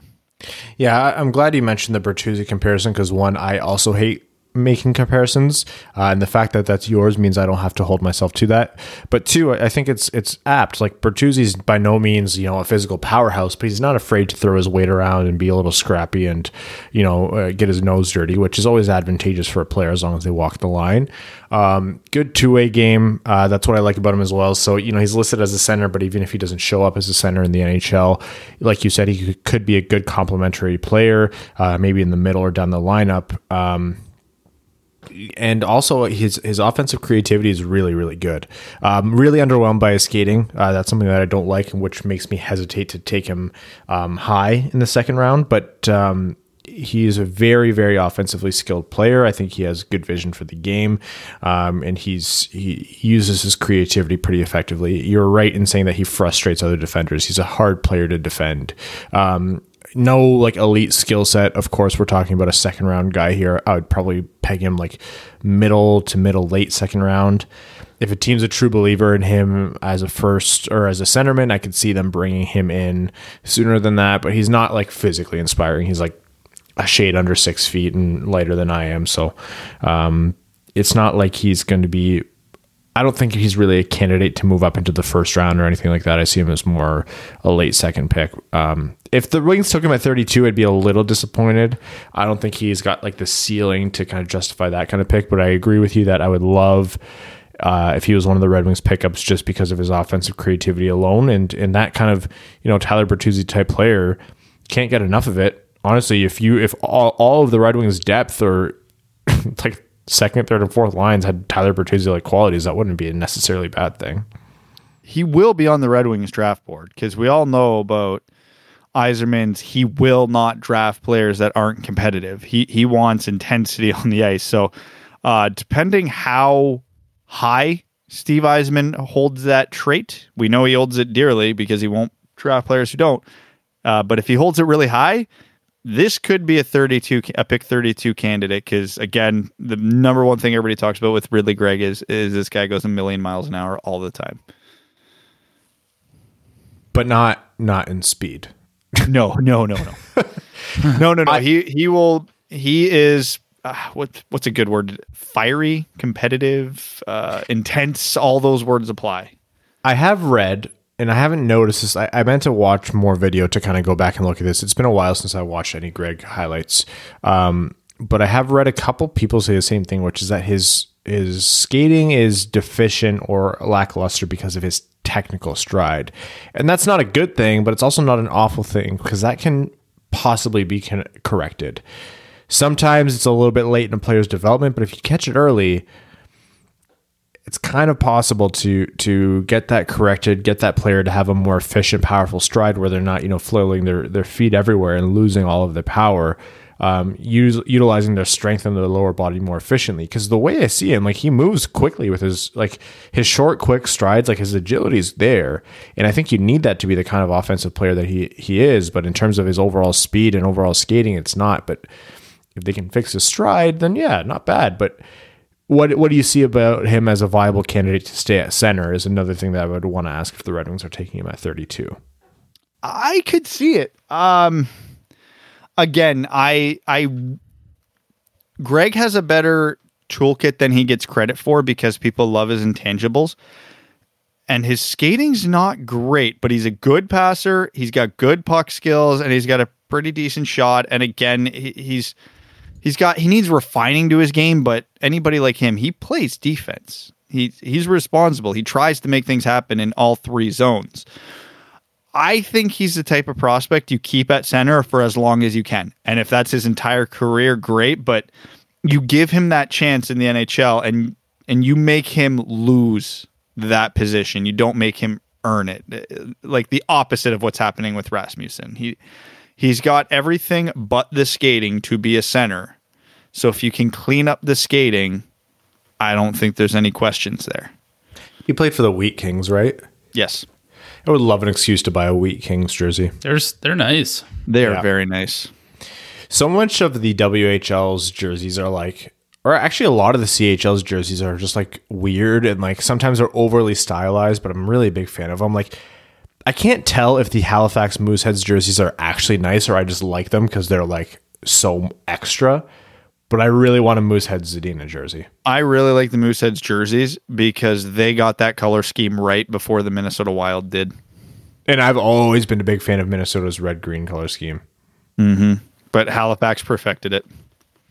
Yeah, I'm glad you mentioned the Bertuzzi comparison because one, I also hate making comparisons, uh, and the fact that that's yours means I don't have to hold myself to that. But two, I think it's it's apt. Like Bertuzzi's by no means you know a physical powerhouse, but he's not afraid to throw his weight around and be a little scrappy and you know uh, get his nose dirty, which is always advantageous for a player as long as they walk the line. Um, good two way game. Uh, that's what I like about him as well. So you know he's listed as a center, but even if he doesn't show up as a center in the NHL, like you said, he could- could be a good complementary player, uh, maybe in the middle or down the lineup. Um, and also his his offensive creativity is really really good. Um, really underwhelmed by his skating. Uh, that's something that I don't like, and which makes me hesitate to take him um, high in the second round. But um, he is a very very offensively skilled player. I think he has good vision for the game, um, and he's he uses his creativity pretty effectively. You're right in saying that he frustrates other defenders. He's a hard player to defend. Um, no like elite skill set. Of course, we're talking about a second round guy here. I would probably peg him like middle to middle late second round. if a team's a true believer in him as a first or as a centerman, I could see them bringing him in sooner than that. But he's not like physically inspiring. He's like a shade under six feet and lighter than I am. So um, it's not like he's going to be. I don't think he's really a candidate to move up into the first round or anything like that. I see him as more a late second pick. Um, if the Wings took him at 32, I'd be a little disappointed. I don't think he's got like the ceiling to kind of justify that kind of pick. But I agree with you that I would love uh, if he was one of the Red Wings pickups just because of his offensive creativity alone, and and that kind of you know Tyler Bertuzzi type player can't get enough of it. Honestly, if you if all, all of the Red Wings depth or like second, third, and fourth lines had Tyler Bertuzzi like qualities, that wouldn't be a necessarily bad thing. He will be on the Red Wings draft board because we all know about Yzerman's. He will not draft players that aren't competitive. He he wants intensity on the ice. So, uh, depending how high Steve Yzerman holds that trait. We know he holds it dearly because he won't draft players who don't. Uh, but if he holds it really high, this could be a 32 a pick 32 candidate because again the number one thing everybody talks about with ridley greig is is this guy goes a million miles an hour all the time but not not in speed no no no no no no no I, he he will he is uh, what what's a good word? Fiery, competitive, uh, intense. All those words apply. I have read, and I haven't noticed this. I, I meant to watch more video to kind of go back and look at this. It's been a while since I watched any Greig highlights, um, but I have read a couple people say the same thing, which is that his his skating is deficient or lackluster because of his technical stride, and that's not a good thing, but it's also not an awful thing because that can possibly be corrected. Sometimes it's a little bit late in a player's development, but if you catch it early, it's kind of possible to to get that corrected, get that player to have a more efficient, powerful stride where they're not, you know, flailing their their feet everywhere and losing all of their power. Um, use, utilizing their strength in their lower body more efficiently. Because the way I see him, like he moves quickly with his like his short, quick strides, like his agility is there, and I think you need that to be the kind of offensive player that he he is. But in terms of his overall speed and overall skating, it's not. But if they can fix his stride, then yeah, not bad. But what what do you see about him as a viable candidate to stay at center is another thing that I would want to ask if the Red Wings are taking him at 32. I could see it. Um again, I I Greig has a better toolkit than he gets credit for because people love his intangibles. And his skating's not great, but he's a good passer. He's got good puck skills and he's got a pretty decent shot. And again, he, he's he's got he needs refining to his game, but anybody like him, he plays defense. He he's responsible. He tries to make things happen in all three zones. I think he's the type of prospect you keep at center for as long as you can. And if that's his entire career, great, but you give him that chance in the NHL and and you make him lose that position. You don't make him earn it. Like the opposite of what's happening with Rasmussen. He He's got everything but the skating to be a center. So if you can clean up the skating, I don't think there's any questions there. He played for the Wheat Kings, right? Yes. I would love an excuse to buy a Wheat Kings jersey. They're they're nice. They are yeah. very nice. So much of the WHL's jerseys are like or actually a lot of the CHL's jerseys are just like weird and like sometimes they're overly stylized, but I'm really a big fan of them. Like I can't tell if the Halifax Mooseheads jerseys are actually nice or I just like them because they're like so extra. But I really want a Moosehead Zadina jersey. I really like the Mooseheads jerseys because they got that color scheme right before the Minnesota Wild did. And I've always been a big fan of Minnesota's red green color scheme. Mm-hmm. But Halifax perfected it.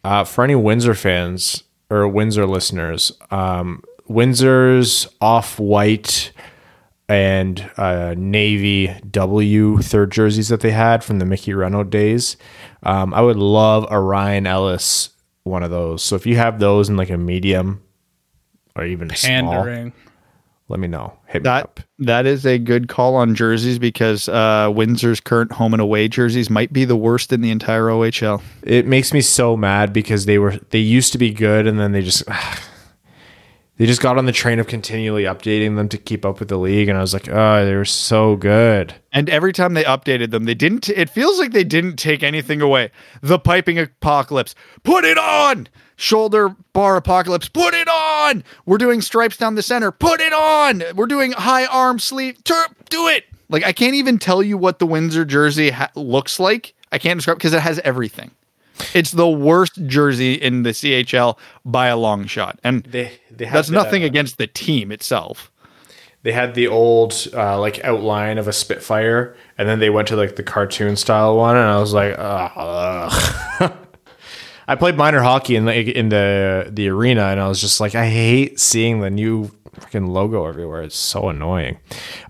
Uh, for any Windsor fans or Windsor listeners, um, Windsor's off white and uh, navy W third jerseys that they had from the Mickey Renaud days. Um, I would love a Ryan Ellis one of those. So if you have those in like a medium or even Pandering. small, let me know. Hit that, up. That is a good call on jerseys because uh, Windsor's current home and away jerseys might be the worst in the entire OHL. It makes me so mad because they were they used to be good and then they just They just got on the train of continually updating them to keep up with the league, and I was like, oh, they were so good. And every time they updated them, they didn't. It feels like they didn't take anything away. The piping apocalypse, put it on. Shoulder bar apocalypse, put it on. We're doing stripes down the center, put it on. We're doing high arm sleeve, tur- do it. Like I can't even tell you what the Windsor jersey ha- looks like. I can't describe because it has everything. It's the worst jersey in the CHL by a long shot, and They they that's the- nothing against the team itself. They had the old uh, like outline of a Spitfire, and then they went to like the cartoon style one, and I was like, ugh. I played minor hockey in the in the the arena, and I was just like, I hate seeing the new freaking logo everywhere. It's so annoying.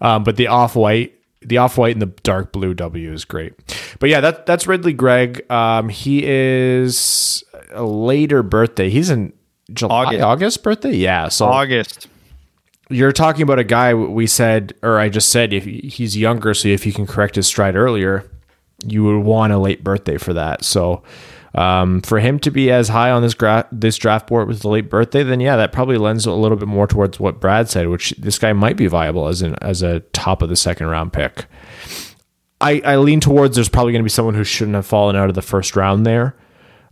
Um, but the off white, the off white and the dark blue W is great. But yeah, that that's Ridley Greig. Um, he is a later birthday. He's in July, August. August, birthday. Yeah, so August. you're talking about a guy we said or i just said if he's younger so if he can correct his stride earlier you would want a late birthday for that so um, for him to be as high on this gra- this draft board with the late birthday then yeah that probably lends a little bit more towards what brad said which this guy might be viable as an as a top of the second round pick i i lean towards there's probably going to be someone who shouldn't have fallen out of the first round there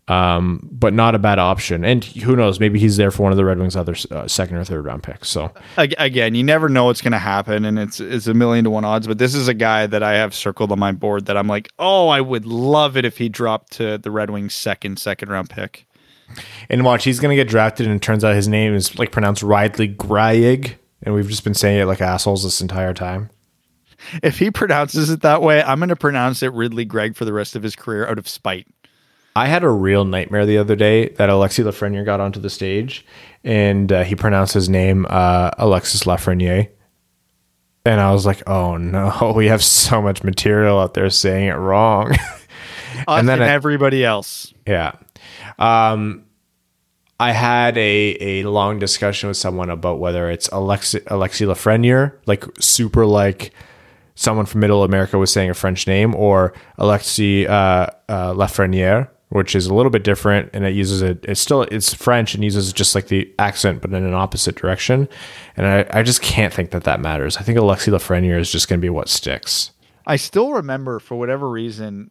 um, but not a bad option. And who knows? Maybe he's there for one of the Red Wings' other uh, second or third round picks. So again, you never know what's going to happen, and it's it's a million to one odds. But this is a guy that I have circled on my board that I'm like, oh, I would love it if he dropped to the Red Wings' second second round pick. And watch, he's going to get drafted, and it turns out his name is like pronounced Ridley Grayig, and we've just been saying it like assholes this entire time. If he pronounces it that way, I'm going to pronounce it Ridley Greig for the rest of his career out of spite. I had a real nightmare the other day that Alexi Lafreniere got onto the stage, and uh, he pronounced his name uh, Alexis Lafreniere. And I was like, "Oh no, we have so much material out there saying it wrong." Us and, then I- everybody else. Yeah. Um, I had a, a long discussion with someone about whether it's Alexi, Alexi Lafreniere, like super like someone from Middle America was saying a French name, or Alexi uh, uh, Lafreniere, which is a little bit different, and it uses a it's still it's French and uses just like the accent, but in an opposite direction. And I, I just can't think that that matters. I think Alexi Lafreniere is just going to be what sticks. I still remember, for whatever reason,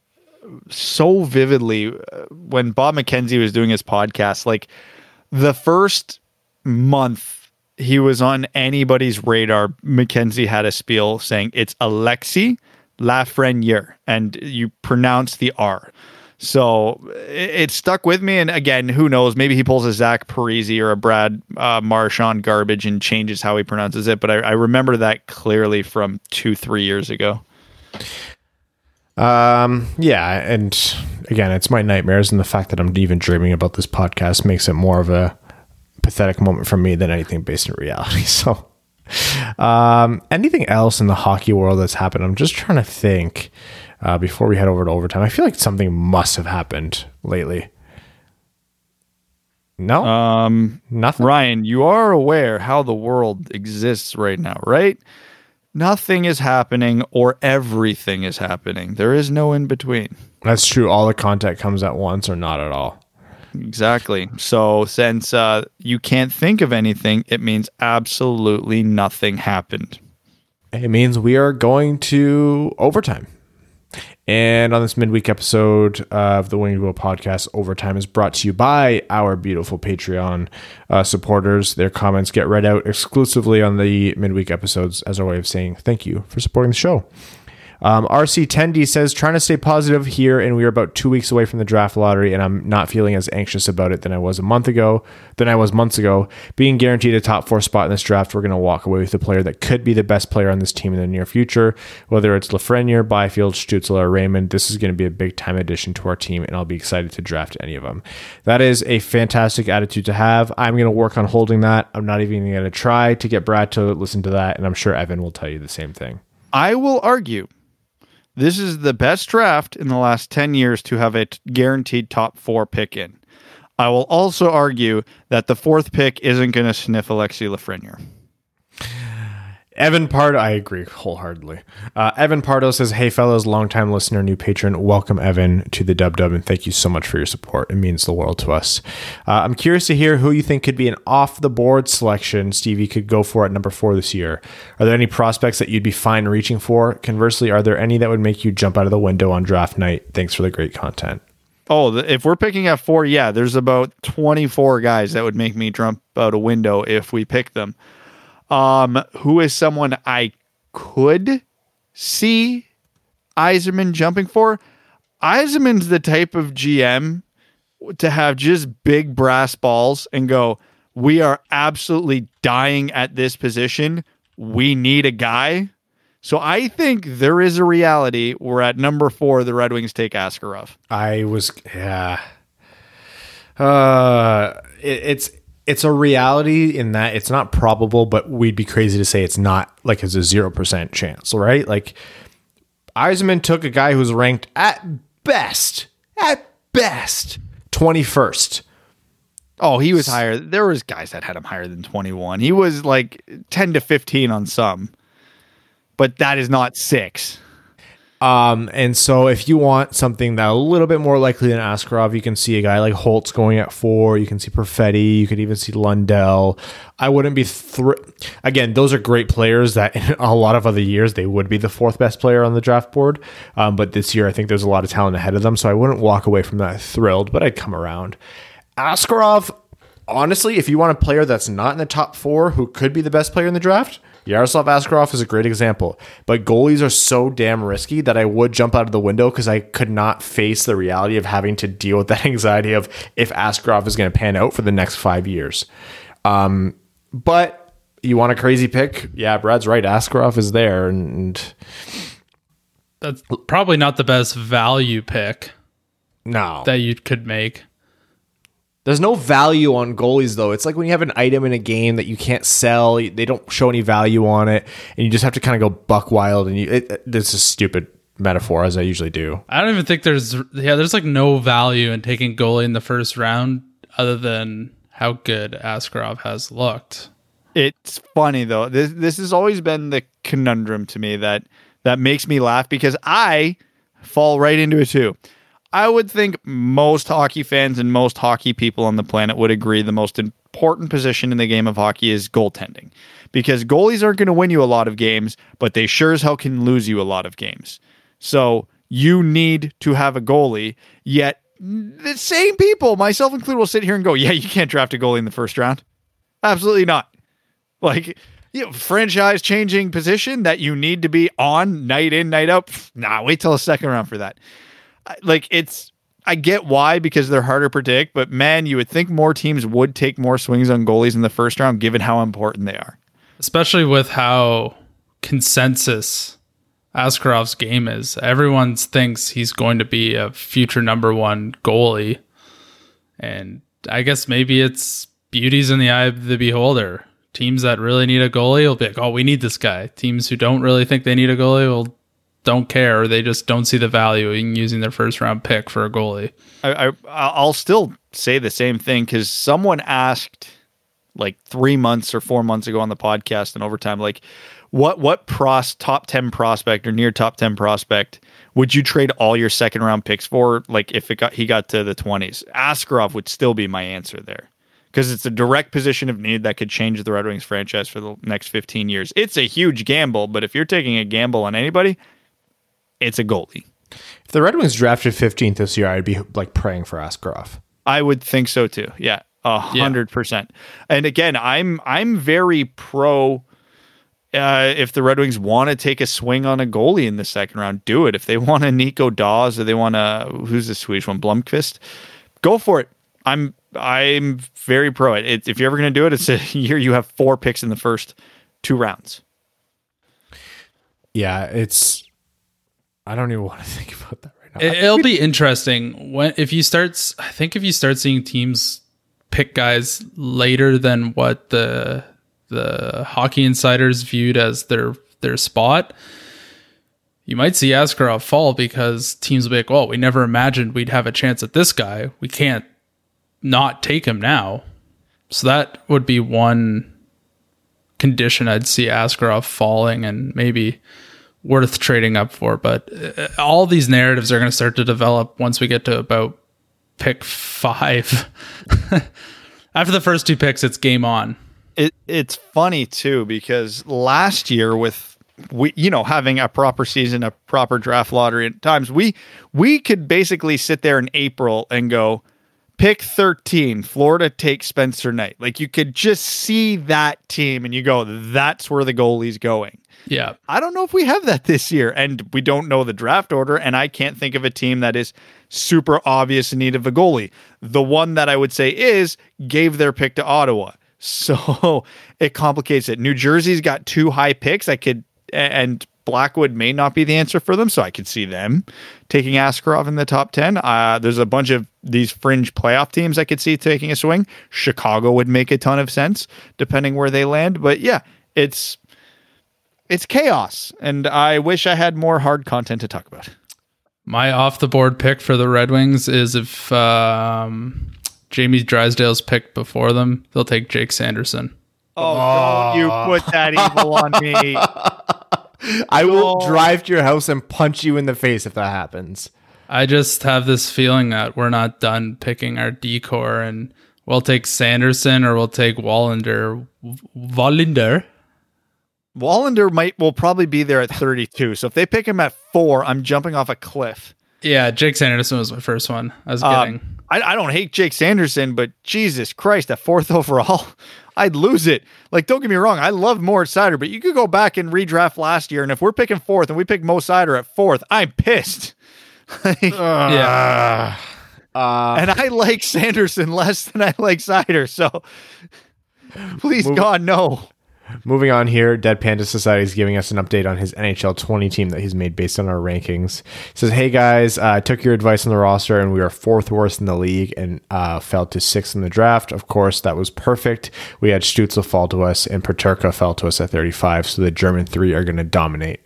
so vividly uh, when Bob McKenzie was doing his podcast. Like the first month he was on anybody's radar, McKenzie had a spiel saying it's Alexi Lafreniere, and you pronounce the R. So it, it stuck with me. And again, who knows? Maybe he pulls a Zach Parise or a Brad uh, Marchand garbage and changes how he pronounces it. But I, I remember that clearly from two, three years ago. Um, yeah, and again, it's my nightmares, and the fact that I'm even dreaming about this podcast makes it more of a pathetic moment for me than anything based in reality. So, um, anything else in the hockey world that's happened? I'm just trying to think uh, before we head over to overtime. I feel like something must have happened lately. No, Um, nothing. Ryan, you are aware how the world exists right now, right? Nothing is happening or everything is happening. There is no in between. That's true. All the content comes at once, or not at all. Exactly. So, since uh, you can't think of anything, it means absolutely nothing happened. It means we are going to overtime. And on this midweek episode of the Winged Wheel podcast, Overtime is brought to you by our beautiful Patreon uh, supporters. Their comments get read out exclusively on the midweek episodes as our way of saying thank you for supporting the show. Um, RC10D says, trying to stay positive here, and we are about two weeks away from the draft lottery, and I'm not feeling as anxious about it than I was a month ago, than I was months ago. Being guaranteed a top four spot in this draft, we're going to walk away with a player that could be the best player on this team in the near future. Whether it's Lafreniere, Byfield, Stützle, or Raymond, this is going to be a big time addition to our team, and I'll be excited to draft any of them. That is a fantastic attitude to have. I'm going to work on holding that. I'm not even going to try to get Brad to listen to that, and I'm sure Evan will tell you the same thing. I will argue this is the best draft in the last 10 years to have a t- guaranteed top four pick in. I will also argue that the fourth pick isn't going to sniff Alexi Lafreniere. Evan Pardo, I agree wholeheartedly. Uh, Evan Pardo says, "Hey fellas, longtime listener, new patron, welcome Evan to the Dub Dub, and thank you so much for your support. It means the world to us. Uh, I'm curious to hear who you think could be an off the board selection Stevie could go for at number four this year. Are there any prospects that you'd be fine reaching for? Conversely, are there any that would make you jump out of the window on draft night? Thanks for the great content." Oh, if we're picking at four, yeah, there's about 24 guys that would make me jump out a window if we pick them. Um, who is someone I could see Yzerman jumping for? Yzerman's the type of GM to have just big brass balls and go, we are absolutely dying at this position. We need a guy. So I think there is a reality where at number four, the Red Wings take Askarov. I was yeah. Uh, it, it's it's a reality in that it's not probable, but we'd be crazy to say it's not like it's a zero percent chance, right? Like Yzerman took a guy who's ranked at best, at best, twenty first. Oh, he was higher. There was guys that had him higher than 21. He was like 10 to 15 on some. But that is not 6. Um, and so if you want something that a little bit more likely than Askarov, you can see a guy like Holtz going at four. You can see Perfetti. You could even see Lundell. I wouldn't be thr- again. Those are great players that in a lot of other years they would be the fourth best player on the draft board. Um, but this year I think there's a lot of talent ahead of them, so I wouldn't walk away from that thrilled. But I'd come around. Askarov, honestly, if you want a player that's not in the top four who could be the best player in the draft, Yaroslav Askarov is a great example. But goalies are so damn risky that I would jump out of the window because I could not face the reality of having to deal with that anxiety of if Askarov is going to pan out for the next five years. Um, but you want a crazy pick? Yeah, Brad's right. Askarov is there, and That's probably not the best value pick no, that you could make. There's no value on goalies though. It's like when you have an item in a game that you can't sell, they don't show any value on it, and you just have to kind of go buck wild. And you, it, it, this is stupid metaphor as I usually do. I don't even think there's yeah, there's like no value in taking goalie in the first round other than how good Askarov has looked. It's funny though. This this has always been the conundrum to me that that makes me laugh because I fall right into it too. I would think most hockey fans and most hockey people on the planet would agree the most important position in the game of hockey is goaltending. Because goalies aren't going to win you a lot of games, but they sure as hell can lose you a lot of games. So you need to have a goalie, yet the same people, myself included, will sit here and go, Yeah, you can't draft a goalie in the first round. Absolutely not. Like, you know, franchise changing position that you need to be on night in, night out. Nah, wait till the second round for that like it's I get why because they're harder to predict, but man, you would think more teams would take more swings on goalies in the first round given how important they are. Especially with how consensus Askarov's game is. Everyone thinks he's going to be a future number one goalie. And I guess maybe it's beauties in the eye of the beholder. Teams that really need a goalie will be like, oh, we need this guy. Teams who don't really think they need a goalie will don't care they just don't see the value in using their first round pick for a goalie. I, I I'll still say the same thing because someone asked like three months or four months ago on the podcast and overtime, like what what pros top ten prospect or near top ten prospect would you trade all your second round picks for? Like if it got he got to the twenties, Askarov would still be my answer there because it's a direct position of need that could change the Red Wings franchise for the next 15 years. It's a huge gamble, but if you're taking a gamble on anybody, it's a goalie. If the Red Wings drafted 15th this year, I'd be like praying for Askarov. I would think so too. Yeah, a hundred percent. And again, I'm I'm very pro. Uh, if the Red Wings want to take a swing on a goalie in the second round, do it. If they want a Nico Daws or they want a who's the Swedish one, Blomqvist, go for it. I'm I'm very pro it. it if you're ever going to do it, it's a year you have four picks in the first two rounds. Yeah, it's I don't even want to think about that right now. It, will be interesting when if you start. I think if you start seeing teams pick guys later than what the the hockey insiders viewed as their their spot, you might see Askarov fall because teams will be like, "Well, we never imagined we'd have a chance at this guy. We can't not take him now." So that would be one condition I'd see Askarov falling and maybe worth trading up for. But uh, all these narratives are going to start to develop once we get to about pick five. After the first two picks, it's game on. It it's funny too because last year with we you know having a proper season, a proper draft lottery at times, we we could basically sit there in April and go pick 13, Florida takes Spencer Knight. Like you could just see that team and you go, that's where the goalie's going. Yeah. I don't know if we have that this year, and we don't know the draft order, and I can't think of a team that is super obvious in need of a goalie. The one that I would say is gave their pick to Ottawa. So it complicates it. New Jersey's got two high picks. I could and Blackwood may not be the answer for them, so I could see them taking Askarov in the top 10. Uh, there's a bunch of these fringe playoff teams I could see taking a swing. Chicago would make a ton of sense depending where they land, but yeah, it's it's chaos and I wish I had more hard content to talk about. My off the board pick for the Red Wings is if um, Jamie Drysdale's picked before them, they'll take Jake Sanderson. Oh, don't you put that evil on me. I will No. drive to your house and punch you in the face if that happens. I just have this feeling that we're not done picking our decor, and we'll take Sanderson or we'll take Wallinder. Wallinder. Wallinder might will probably be there at 32. So if they pick him at four, I'm jumping off a cliff. Yeah, Jake Sanderson was my first one. I was kidding. Um, I, I don't hate Jake Sanderson, but Jesus Christ, at fourth overall, I'd lose it. Like, don't get me wrong, I love Moritz Seider, but you could go back and redraft last year, and if we're picking fourth and we pick Mo Seider at fourth, I'm pissed. Like, yeah. Uh, and I like Sanderson less than I like Seider, so please Move- God no. Moving on here, Dead Panda Society is giving us an update on his NHL 20 team that he's made based on our rankings. He says, Hey guys, uh, I took your advice on the roster and we are fourth worst in the league and uh, fell to sixth in the draft. Of course, that was perfect. We had Stützle fall to us and Peterka fell to us at 35, so the German three are going to dominate.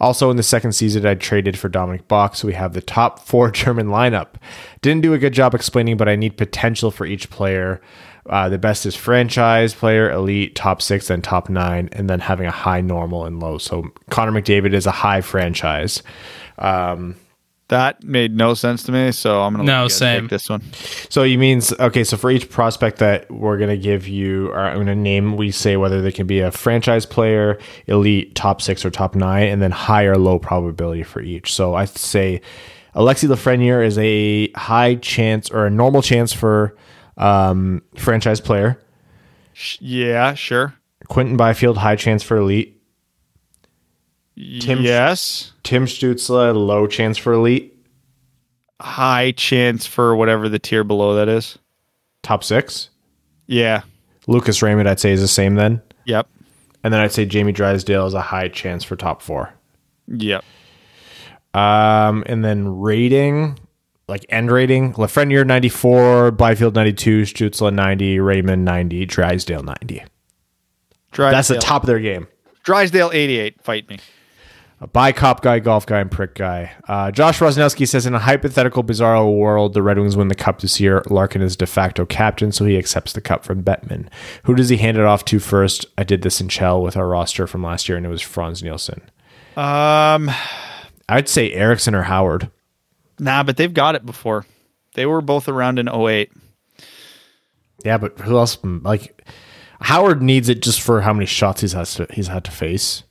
Also, in the second season, I traded for Dominik Bokk, so we have the top four German lineup. Didn't do a good job explaining, but I need potential for each player. Uh, the best is franchise player, elite, top six, and top nine, and then having a high, normal, and low. So Connor McDavid is a high franchise. Um, That made no sense to me, so I'm gonna No, let you guys same. take this one. so you means okay. So for each prospect that we're gonna give you, or I'm gonna name, we say whether they can be a franchise player, elite, top six, or top nine, and then high or low probability for each. So I say Alexi Lafreniere is a high chance or a normal chance for um, franchise player. Yeah, sure. Quentin Byfield, high chance for elite. Tim- yes. Tim Stützle, low chance for elite. High chance for whatever the tier below that is. Top six. Yeah. Lucas Raymond, I'd say, is the same then. Yep. And then I'd say Jamie Drysdale is a high chance for top four. Yep. Um, and then rating, like end rating, Lafreniere 94, Byfield 92, Stützle 90, Raymond 90, Drysdale 90. Drysdale. That's the top of their game. Drysdale 88. Fight me. A by cop guy, golf guy, and prick guy. Uh, Josh Rosnowski says in a hypothetical bizarro world, the Red Wings win the cup this year. Larkin is de facto captain, so he accepts the cup from Bettman. Who does he hand it off to first? I did this in Chell with our roster from last year, and it was Frans Nielsen. Um, I'd say Ericsson or Howard. Nah, but they've got it before. They were both around in 08. Yeah, but who else? Like Howard needs it just for how many shots he's has to, he's had to face.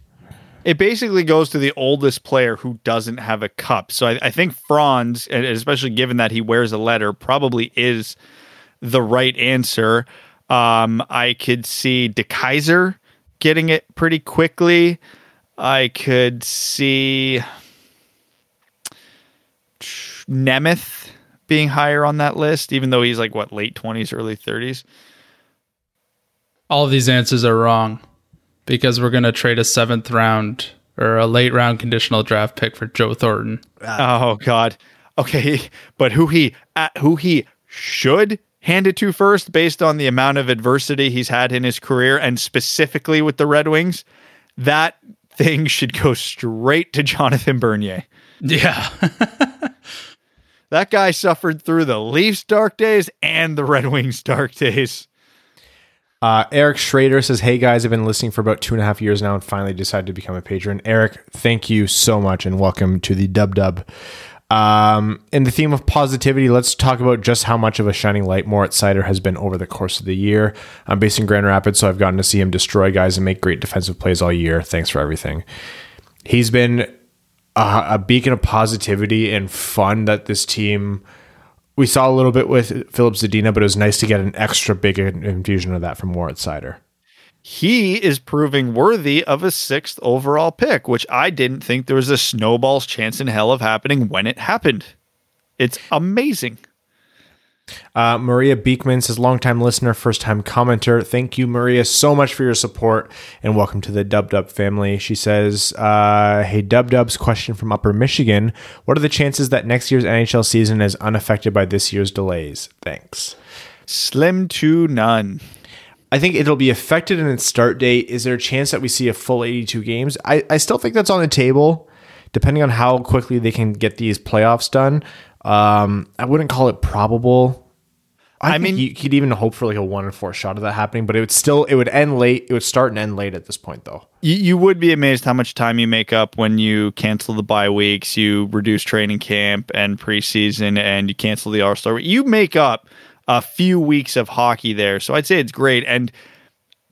It basically goes to the oldest player who doesn't have a cup. So I, I think Frans, especially given that he wears a letter, probably is the right answer. Um, I could see DeKeyser getting it pretty quickly. I could see Nemeth being higher on that list, even though he's like what late twenties, early thirties. All of these answers are wrong because we're going to trade a seventh round or a late round conditional draft pick for Joe Thornton. Oh God. Okay, but who he uh, who he should hand it to first, based on the amount of adversity he's had in his career, and specifically with the Red Wings, that thing should go straight to Jonathan Bernier. Yeah. That guy suffered through the Leafs dark days and the Red Wings dark days. Uh, Eric Schrader says, Hey guys, I've been listening for about two and a half years now and finally decided to become a patron. Eric, thank you so much and welcome to the Dub Dub. Um, in the theme of positivity, let's talk about just how much of a shining light Moritz Seider has been over the course of the year. I'm based in Grand Rapids, so I've gotten to see him destroy guys and make great defensive plays all year. Thanks for everything. He's been a, a beacon of positivity and fun that this team. We saw a little bit with Filip Zadina, but it was nice to get an extra big infusion of that from Moritz Seider. He is proving worthy of a sixth overall pick, which I didn't think there was a snowball's chance in hell of happening when it happened. It's amazing. Uh, Maria Beekman says, longtime listener, first time commenter. Thank you, Maria, so much for your support and welcome to the Dub Dub family. She says, uh, Hey, Dub Dub's question from Upper Michigan. What are the chances that next year's NHL season is unaffected by this year's delays? Thanks. Slim to none. I think it'll be affected in its start date. Is there a chance that we see a full 82 games? I, I still think that's on the table, depending on how quickly they can get these playoffs done. Um, I wouldn't call it probable. I, I mean, you could even hope for like a one in four shot of that happening, but it would still it would end late. It would start and end late at this point, though. You, you would be amazed how much time you make up when you cancel the bye weeks, you reduce training camp and preseason, and you cancel the All Star. You make up a few weeks of hockey there, so I'd say it's great. And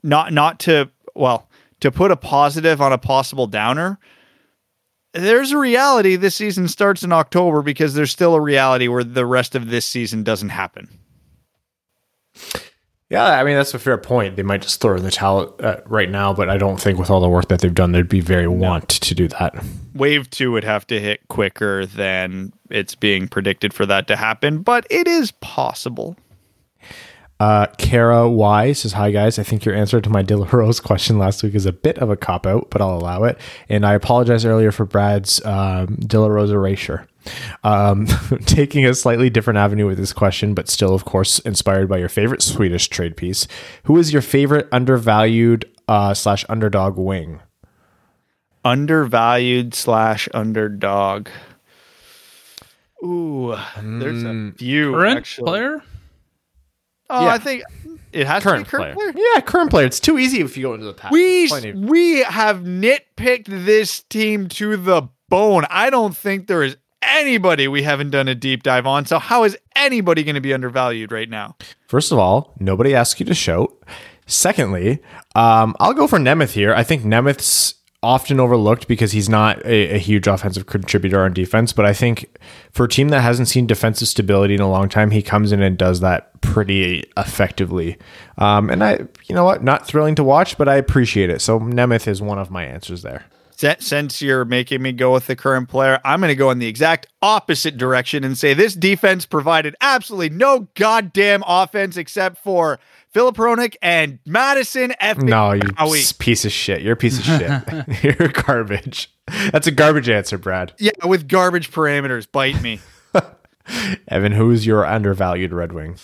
not not to well to put a positive on a possible downer there's a reality this season starts in October because there's still a reality where the rest of this season doesn't happen. Yeah, I mean that's a fair point. They might just throw in the towel uh, right now, but I don't think with all the work that they've done, they'd be very want to do that. Wave two would have to hit quicker than it's being predicted for that to happen, but it is possible. Uh, Kara Y says, Hi guys. I think your answer to my De La Rose question last week is a bit of a cop out, but I'll allow it. And I apologize earlier for Brad's um, De La Rose erasure. Um, taking a slightly different avenue with this question, but still, of course, inspired by your favorite Swedish trade piece. Who is your favorite undervalued uh, slash underdog wing? Undervalued slash underdog. Ooh, there's a hmm. few. Current actually. player? Oh, yeah. I think it has current to be current player. player. Yeah, current player. It's too easy if you go into the past. We we have nitpicked this team to the bone. I don't think there is anybody we haven't done a deep dive on. So how is anybody going to be undervalued right now? First of all, nobody asked you to shout. Secondly, um, I'll go for Nemeth here. I think Nemeth's often overlooked because he's not a, a, huge offensive contributor on defense. But I think for a team that hasn't seen defensive stability in a long time, he comes in and does that pretty effectively. Um, and I, you know what, not thrilling to watch, but I appreciate it. So Nemeth is one of my answers there. Since you're making me go with the current player, I'm going to go in the exact opposite direction and say this defense provided absolutely no goddamn offense except for Filip Hronek and Madison F. No, you piece of shit. You're a piece of shit. You're garbage. That's a garbage answer, Brad. Yeah, with garbage parameters. Bite me. Evan, who's your undervalued Red Wing?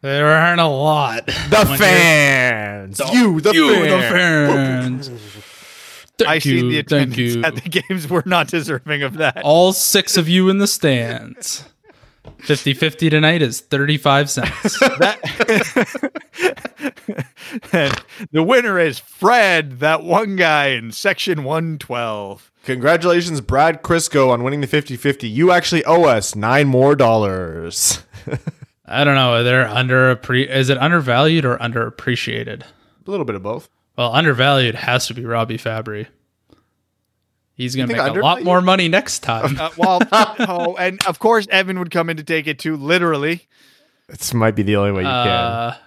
There aren't a lot. The fans. You, the you, fans. The fans. Thank I you, see the attendance at the games. We're not deserving of that. All six of you in the stands. 50 50 tonight is 35 cents. that, the winner is Fred, that one guy in section 112. Congratulations, Brad Crisco, on winning the 50 50. You actually owe us nine more dollars. I don't know. They're under is it undervalued or underappreciated? A little bit of both. Well, undervalued has to be Robby Fabbri. He's going to make a lot more money next time. Uh, well, oh, and of course, Evan would come in to take it too literally. This might be the only way you uh, can.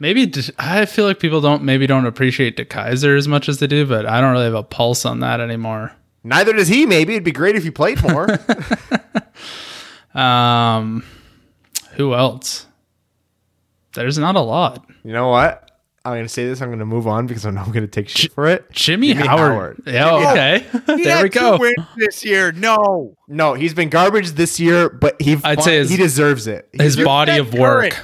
Maybe I feel like people don't maybe don't appreciate DeKeyser as much as they do, but I don't really have a pulse on that anymore. Neither does he. Maybe it'd be great if he played more. um, who else? There's not a lot. You know what? I'm going to say this. I'm going to move on because I'm not going to take shit for it. Jimmy, Jimmy Howard. Howard. Yeah, okay. there we go. this year, no, no, he's been garbage this year, but he I'd say his, he deserves it. His body of work,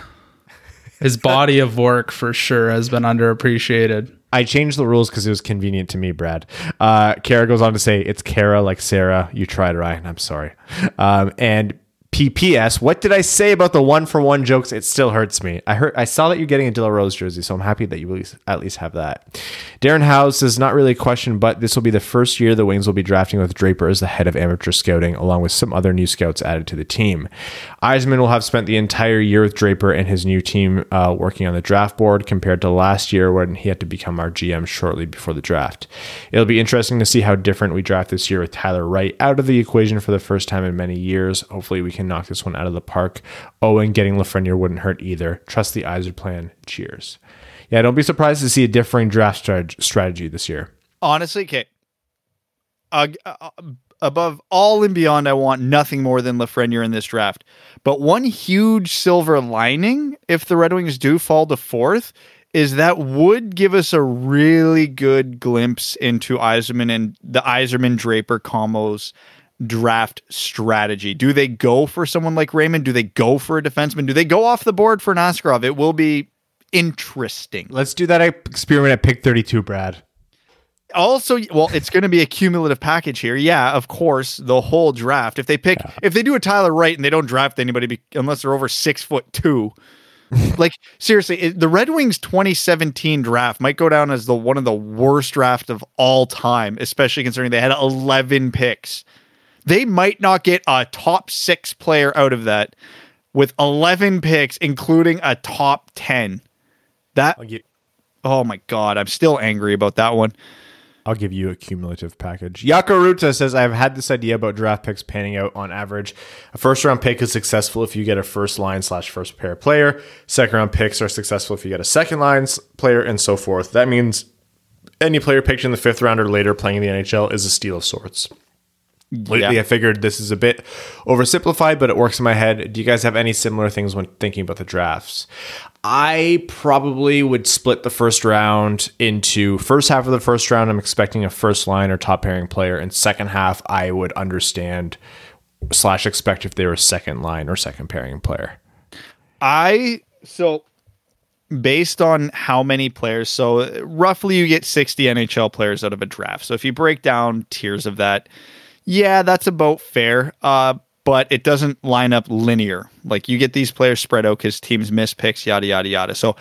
his body of work for sure has been underappreciated. I changed the rules because it was convenient to me, Brad. Uh, Kara goes on to say, "It's Kara like Sarah. You tried, Ryan. I'm sorry." Um, and PPS, what did I say about the one for one jokes? It still hurts me. I heard I saw that you're getting a De La Rose jersey, so I'm happy that you at least, at least have that. Darren House is not really a question, but this will be the first year the Wings will be drafting with Draper as the head of amateur scouting, along with some other new scouts added to the team. Yzerman will have spent the entire year with Draper and his new team uh, working on the draft board compared to last year when he had to become our GM shortly before the draft. It'll be interesting to see how different we draft this year with Tyler Wright out of the equation for the first time in many years. Hopefully, we can knock this one out of the park. Oh, and getting Lafreniere wouldn't hurt either. Trust the Yzerplan. Cheers. Yeah, don't be surprised to see a differing draft strat- strategy this year. Honestly, okay. Uh, uh, above all and beyond, I want nothing more than Lafreniere in this draft. But one huge silver lining, if the Red Wings do fall to fourth, is that would give us a really good glimpse into Yzerman and the Yzerman Draper combos draft strategy. Do they go for someone like Raymond? Do they go for a defenseman? Do they go off the board for Askarov? It will be interesting. Let's do that experiment at pick 32, Brad. Also, well, it's going to be a cumulative package here. Yeah, of course, the whole draft. If they pick, yeah. if they do a Tyler Wright and they don't draft anybody be, unless they're over six foot two, like seriously, it, the Red Wings 2017 draft might go down as the one of the worst draft of all time, especially considering they had 11 picks. They might not get a top six player out of that with 11 picks, including a top 10. That, oh my God, I'm still angry about that one. I'll give you a cumulative package. Yakaruta says, I've had this idea about draft picks panning out on average. A first round pick is successful if you get a first line slash first pair player. Second round picks are successful if you get a second line player and so forth. That means any player picked in the fifth round or later playing in the NHL is a steal of sorts. Lately, yeah. I figured this is a bit oversimplified, but it works in my head. Do you guys have any similar things when thinking about the drafts? I probably would split the first round into first half of the first round. I'm expecting a first line or top pairing player, and second half I would understand slash expect if they were second line or second pairing player. I so based on how many players, so roughly you get 60 NHL players out of a draft. So if you break down tiers of that yeah, that's about fair. Uh, but it doesn't line up linear. Like you get these players spread out because teams miss picks, yada yada yada. So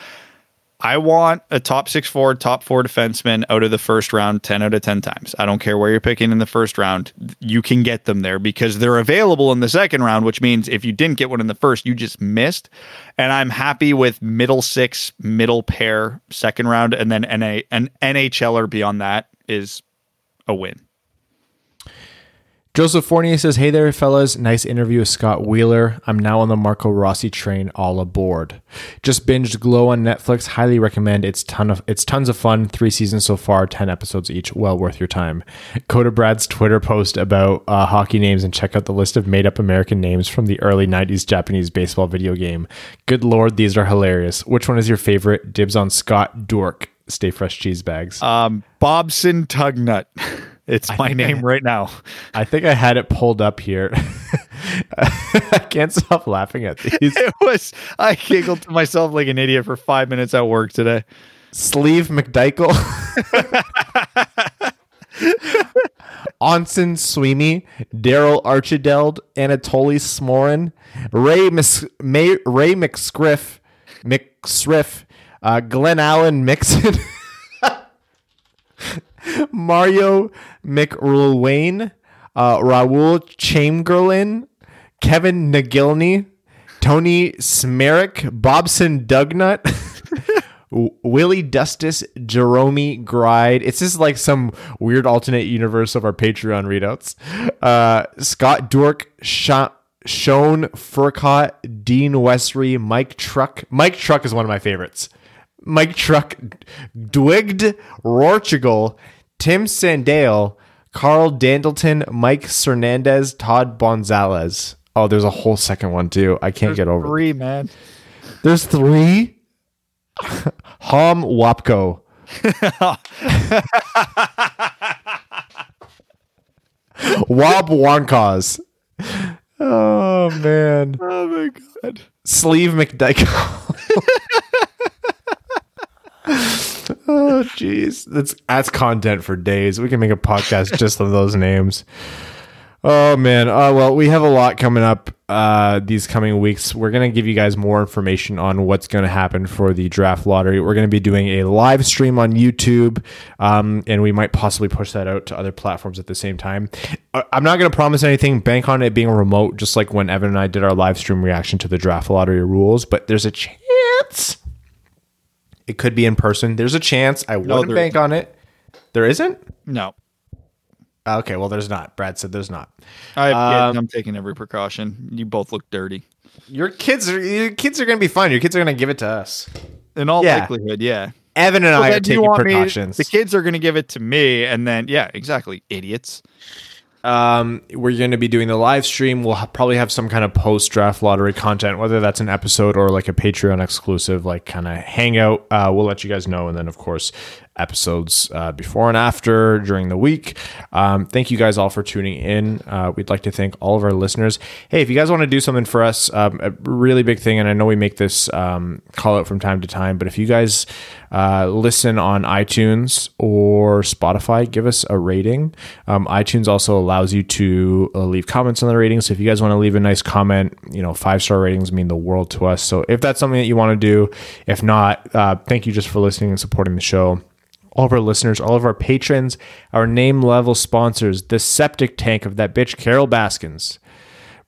I want a top six forward, top four defenseman out of the first round 10 out of 10 times. I don't care where you're picking in the first round. You can get them there because they're available in the second round, which means if you didn't get one in the first, you just missed. And I'm happy with middle six, middle pair, second round, and then NA, an NHLer beyond that is a win. Joseph Fournier says, Hey there, fellas. Nice interview with Scott Wheeler. I'm now on the Marco Rossi train, all aboard. Just binged Glow on Netflix. Highly recommend. It's ton of it's tons of fun. Three seasons so far, ten episodes each. Well worth your time. Go to Brad's Twitter post about uh, hockey names and check out the list of made up American names from the early 90s Japanese baseball video game. Good lord, these are hilarious. Which one is your favorite? Dibs on Scott Dork. Stay fresh cheese bags. Um, Bobson Dugnutt. It's my name right now. I think I had it pulled up here. I can't stop laughing at these. It was I giggled to myself like an idiot for five minutes at work today. Sleeve McDichael. Onsen Sweeney, Daryl Archideld, Anatoly Smorin, Ray Mis- May- Ray McScriff, McSriff, uh, Glenn Allen Mixon. Mario McRulwayne, uh, Raul Chamberlain, Kevin Nagilny, Tony Smerick, Bobson Dugnutt, Willie Dustus, Jerome Gride. It's just like some weird alternate universe of our Patreon readouts. Uh, Scott Dork, Sean, Sean Furcott, Dean Westry, Mike Truck. Mike Truck is one of my favorites. Mike Truck, Dwigged Rorchigal, Tim Sandale, Carl Dandleton, Mike Cernandez, Todd Bonzales. Oh, there's a whole second one too. I can't there's get over three, man. There's three. Hom Wapko. Wob Wankaz. Oh man. Oh my god. Sleeve McDyke oh jeez that's that's content for days we can make a podcast just of those names Oh man. Uh, well, we have a lot coming up uh, these coming weeks. We're gonna give you guys more information on what's gonna happen for the draft lottery. We're gonna be doing a live stream on YouTube, um, and we might possibly push that out to other platforms at the same time. I- I'm not gonna promise anything. Bank on it being remote, just like when Evan and I did our live stream reaction to the draft lottery rules. But there's a chance it could be in person. There's a chance. I wouldn't there bank on it. There isn't. No, Okay, well, there's not. Brad said there's not. I, yeah, Um, I'm taking every precaution. You both look dirty. Your kids are your kids are gonna be fine. Your kids are gonna give it to us. In all Yeah. likelihood, yeah. Evan and Well, I are then do you taking want me- precautions. the kids are going to give it to me, and then yeah, exactly, idiots. Um, we're going to be doing the live stream. We'll ha- probably have some kind of post draft lottery content, whether that's an episode or like a Patreon exclusive, like kind of hangout. Uh, we'll let you guys know, and then of course episodes uh, before and after during the week. Um, thank you guys all for tuning in. Uh, we'd like to thank all of our listeners. Hey, if you guys want to do something for us, um, a really big thing, and I know we make this um, call out from time to time, but if you guys uh, listen on iTunes or Spotify, give us a rating. Um, iTunes also allows you to uh, leave comments on the ratings. So if you guys want to leave a nice comment, you know, five star ratings mean the world to us. So if that's something that you want to do, if not, uh, thank you just for listening and supporting the show all of our listeners, all of our patrons, our name level sponsors, the septic tank of that bitch, Carol Baskins.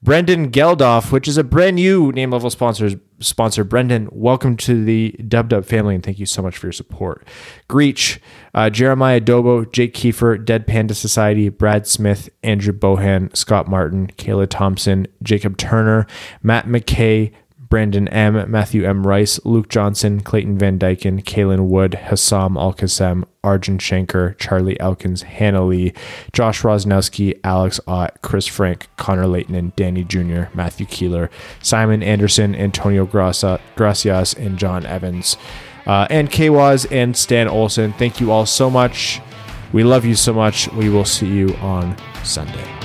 Brendan Geldof, which is a brand new name level sponsor. Sponsor Brendan, welcome to the Dub Dub family, and thank you so much for your support. Greach, uh, Jeremiah Dobo, Jake Kiefer, Dead Panda Society, Brad Smith, Andrew Bohan, Scott Martin, Kayla Thompson, Jacob Turner, Matt McKay, Brandon M, Matthew M. Rice, Luke Johnson, Clayton Van Dyken, Kalen Wood, Hassam Al Qassem, Arjun Shanker, Charlie Elkins, Hannah Lee, Josh Rosnowski, Alex Ott, Chris Frank, Connor Leighton, Danny Jr., Matthew Keeler, Simon Anderson, Antonio Grasa, Gracias, and John Evans. Uh, and Kwaz and Stan Olson. Thank you all so much. We love you so much. We will see you on Sunday.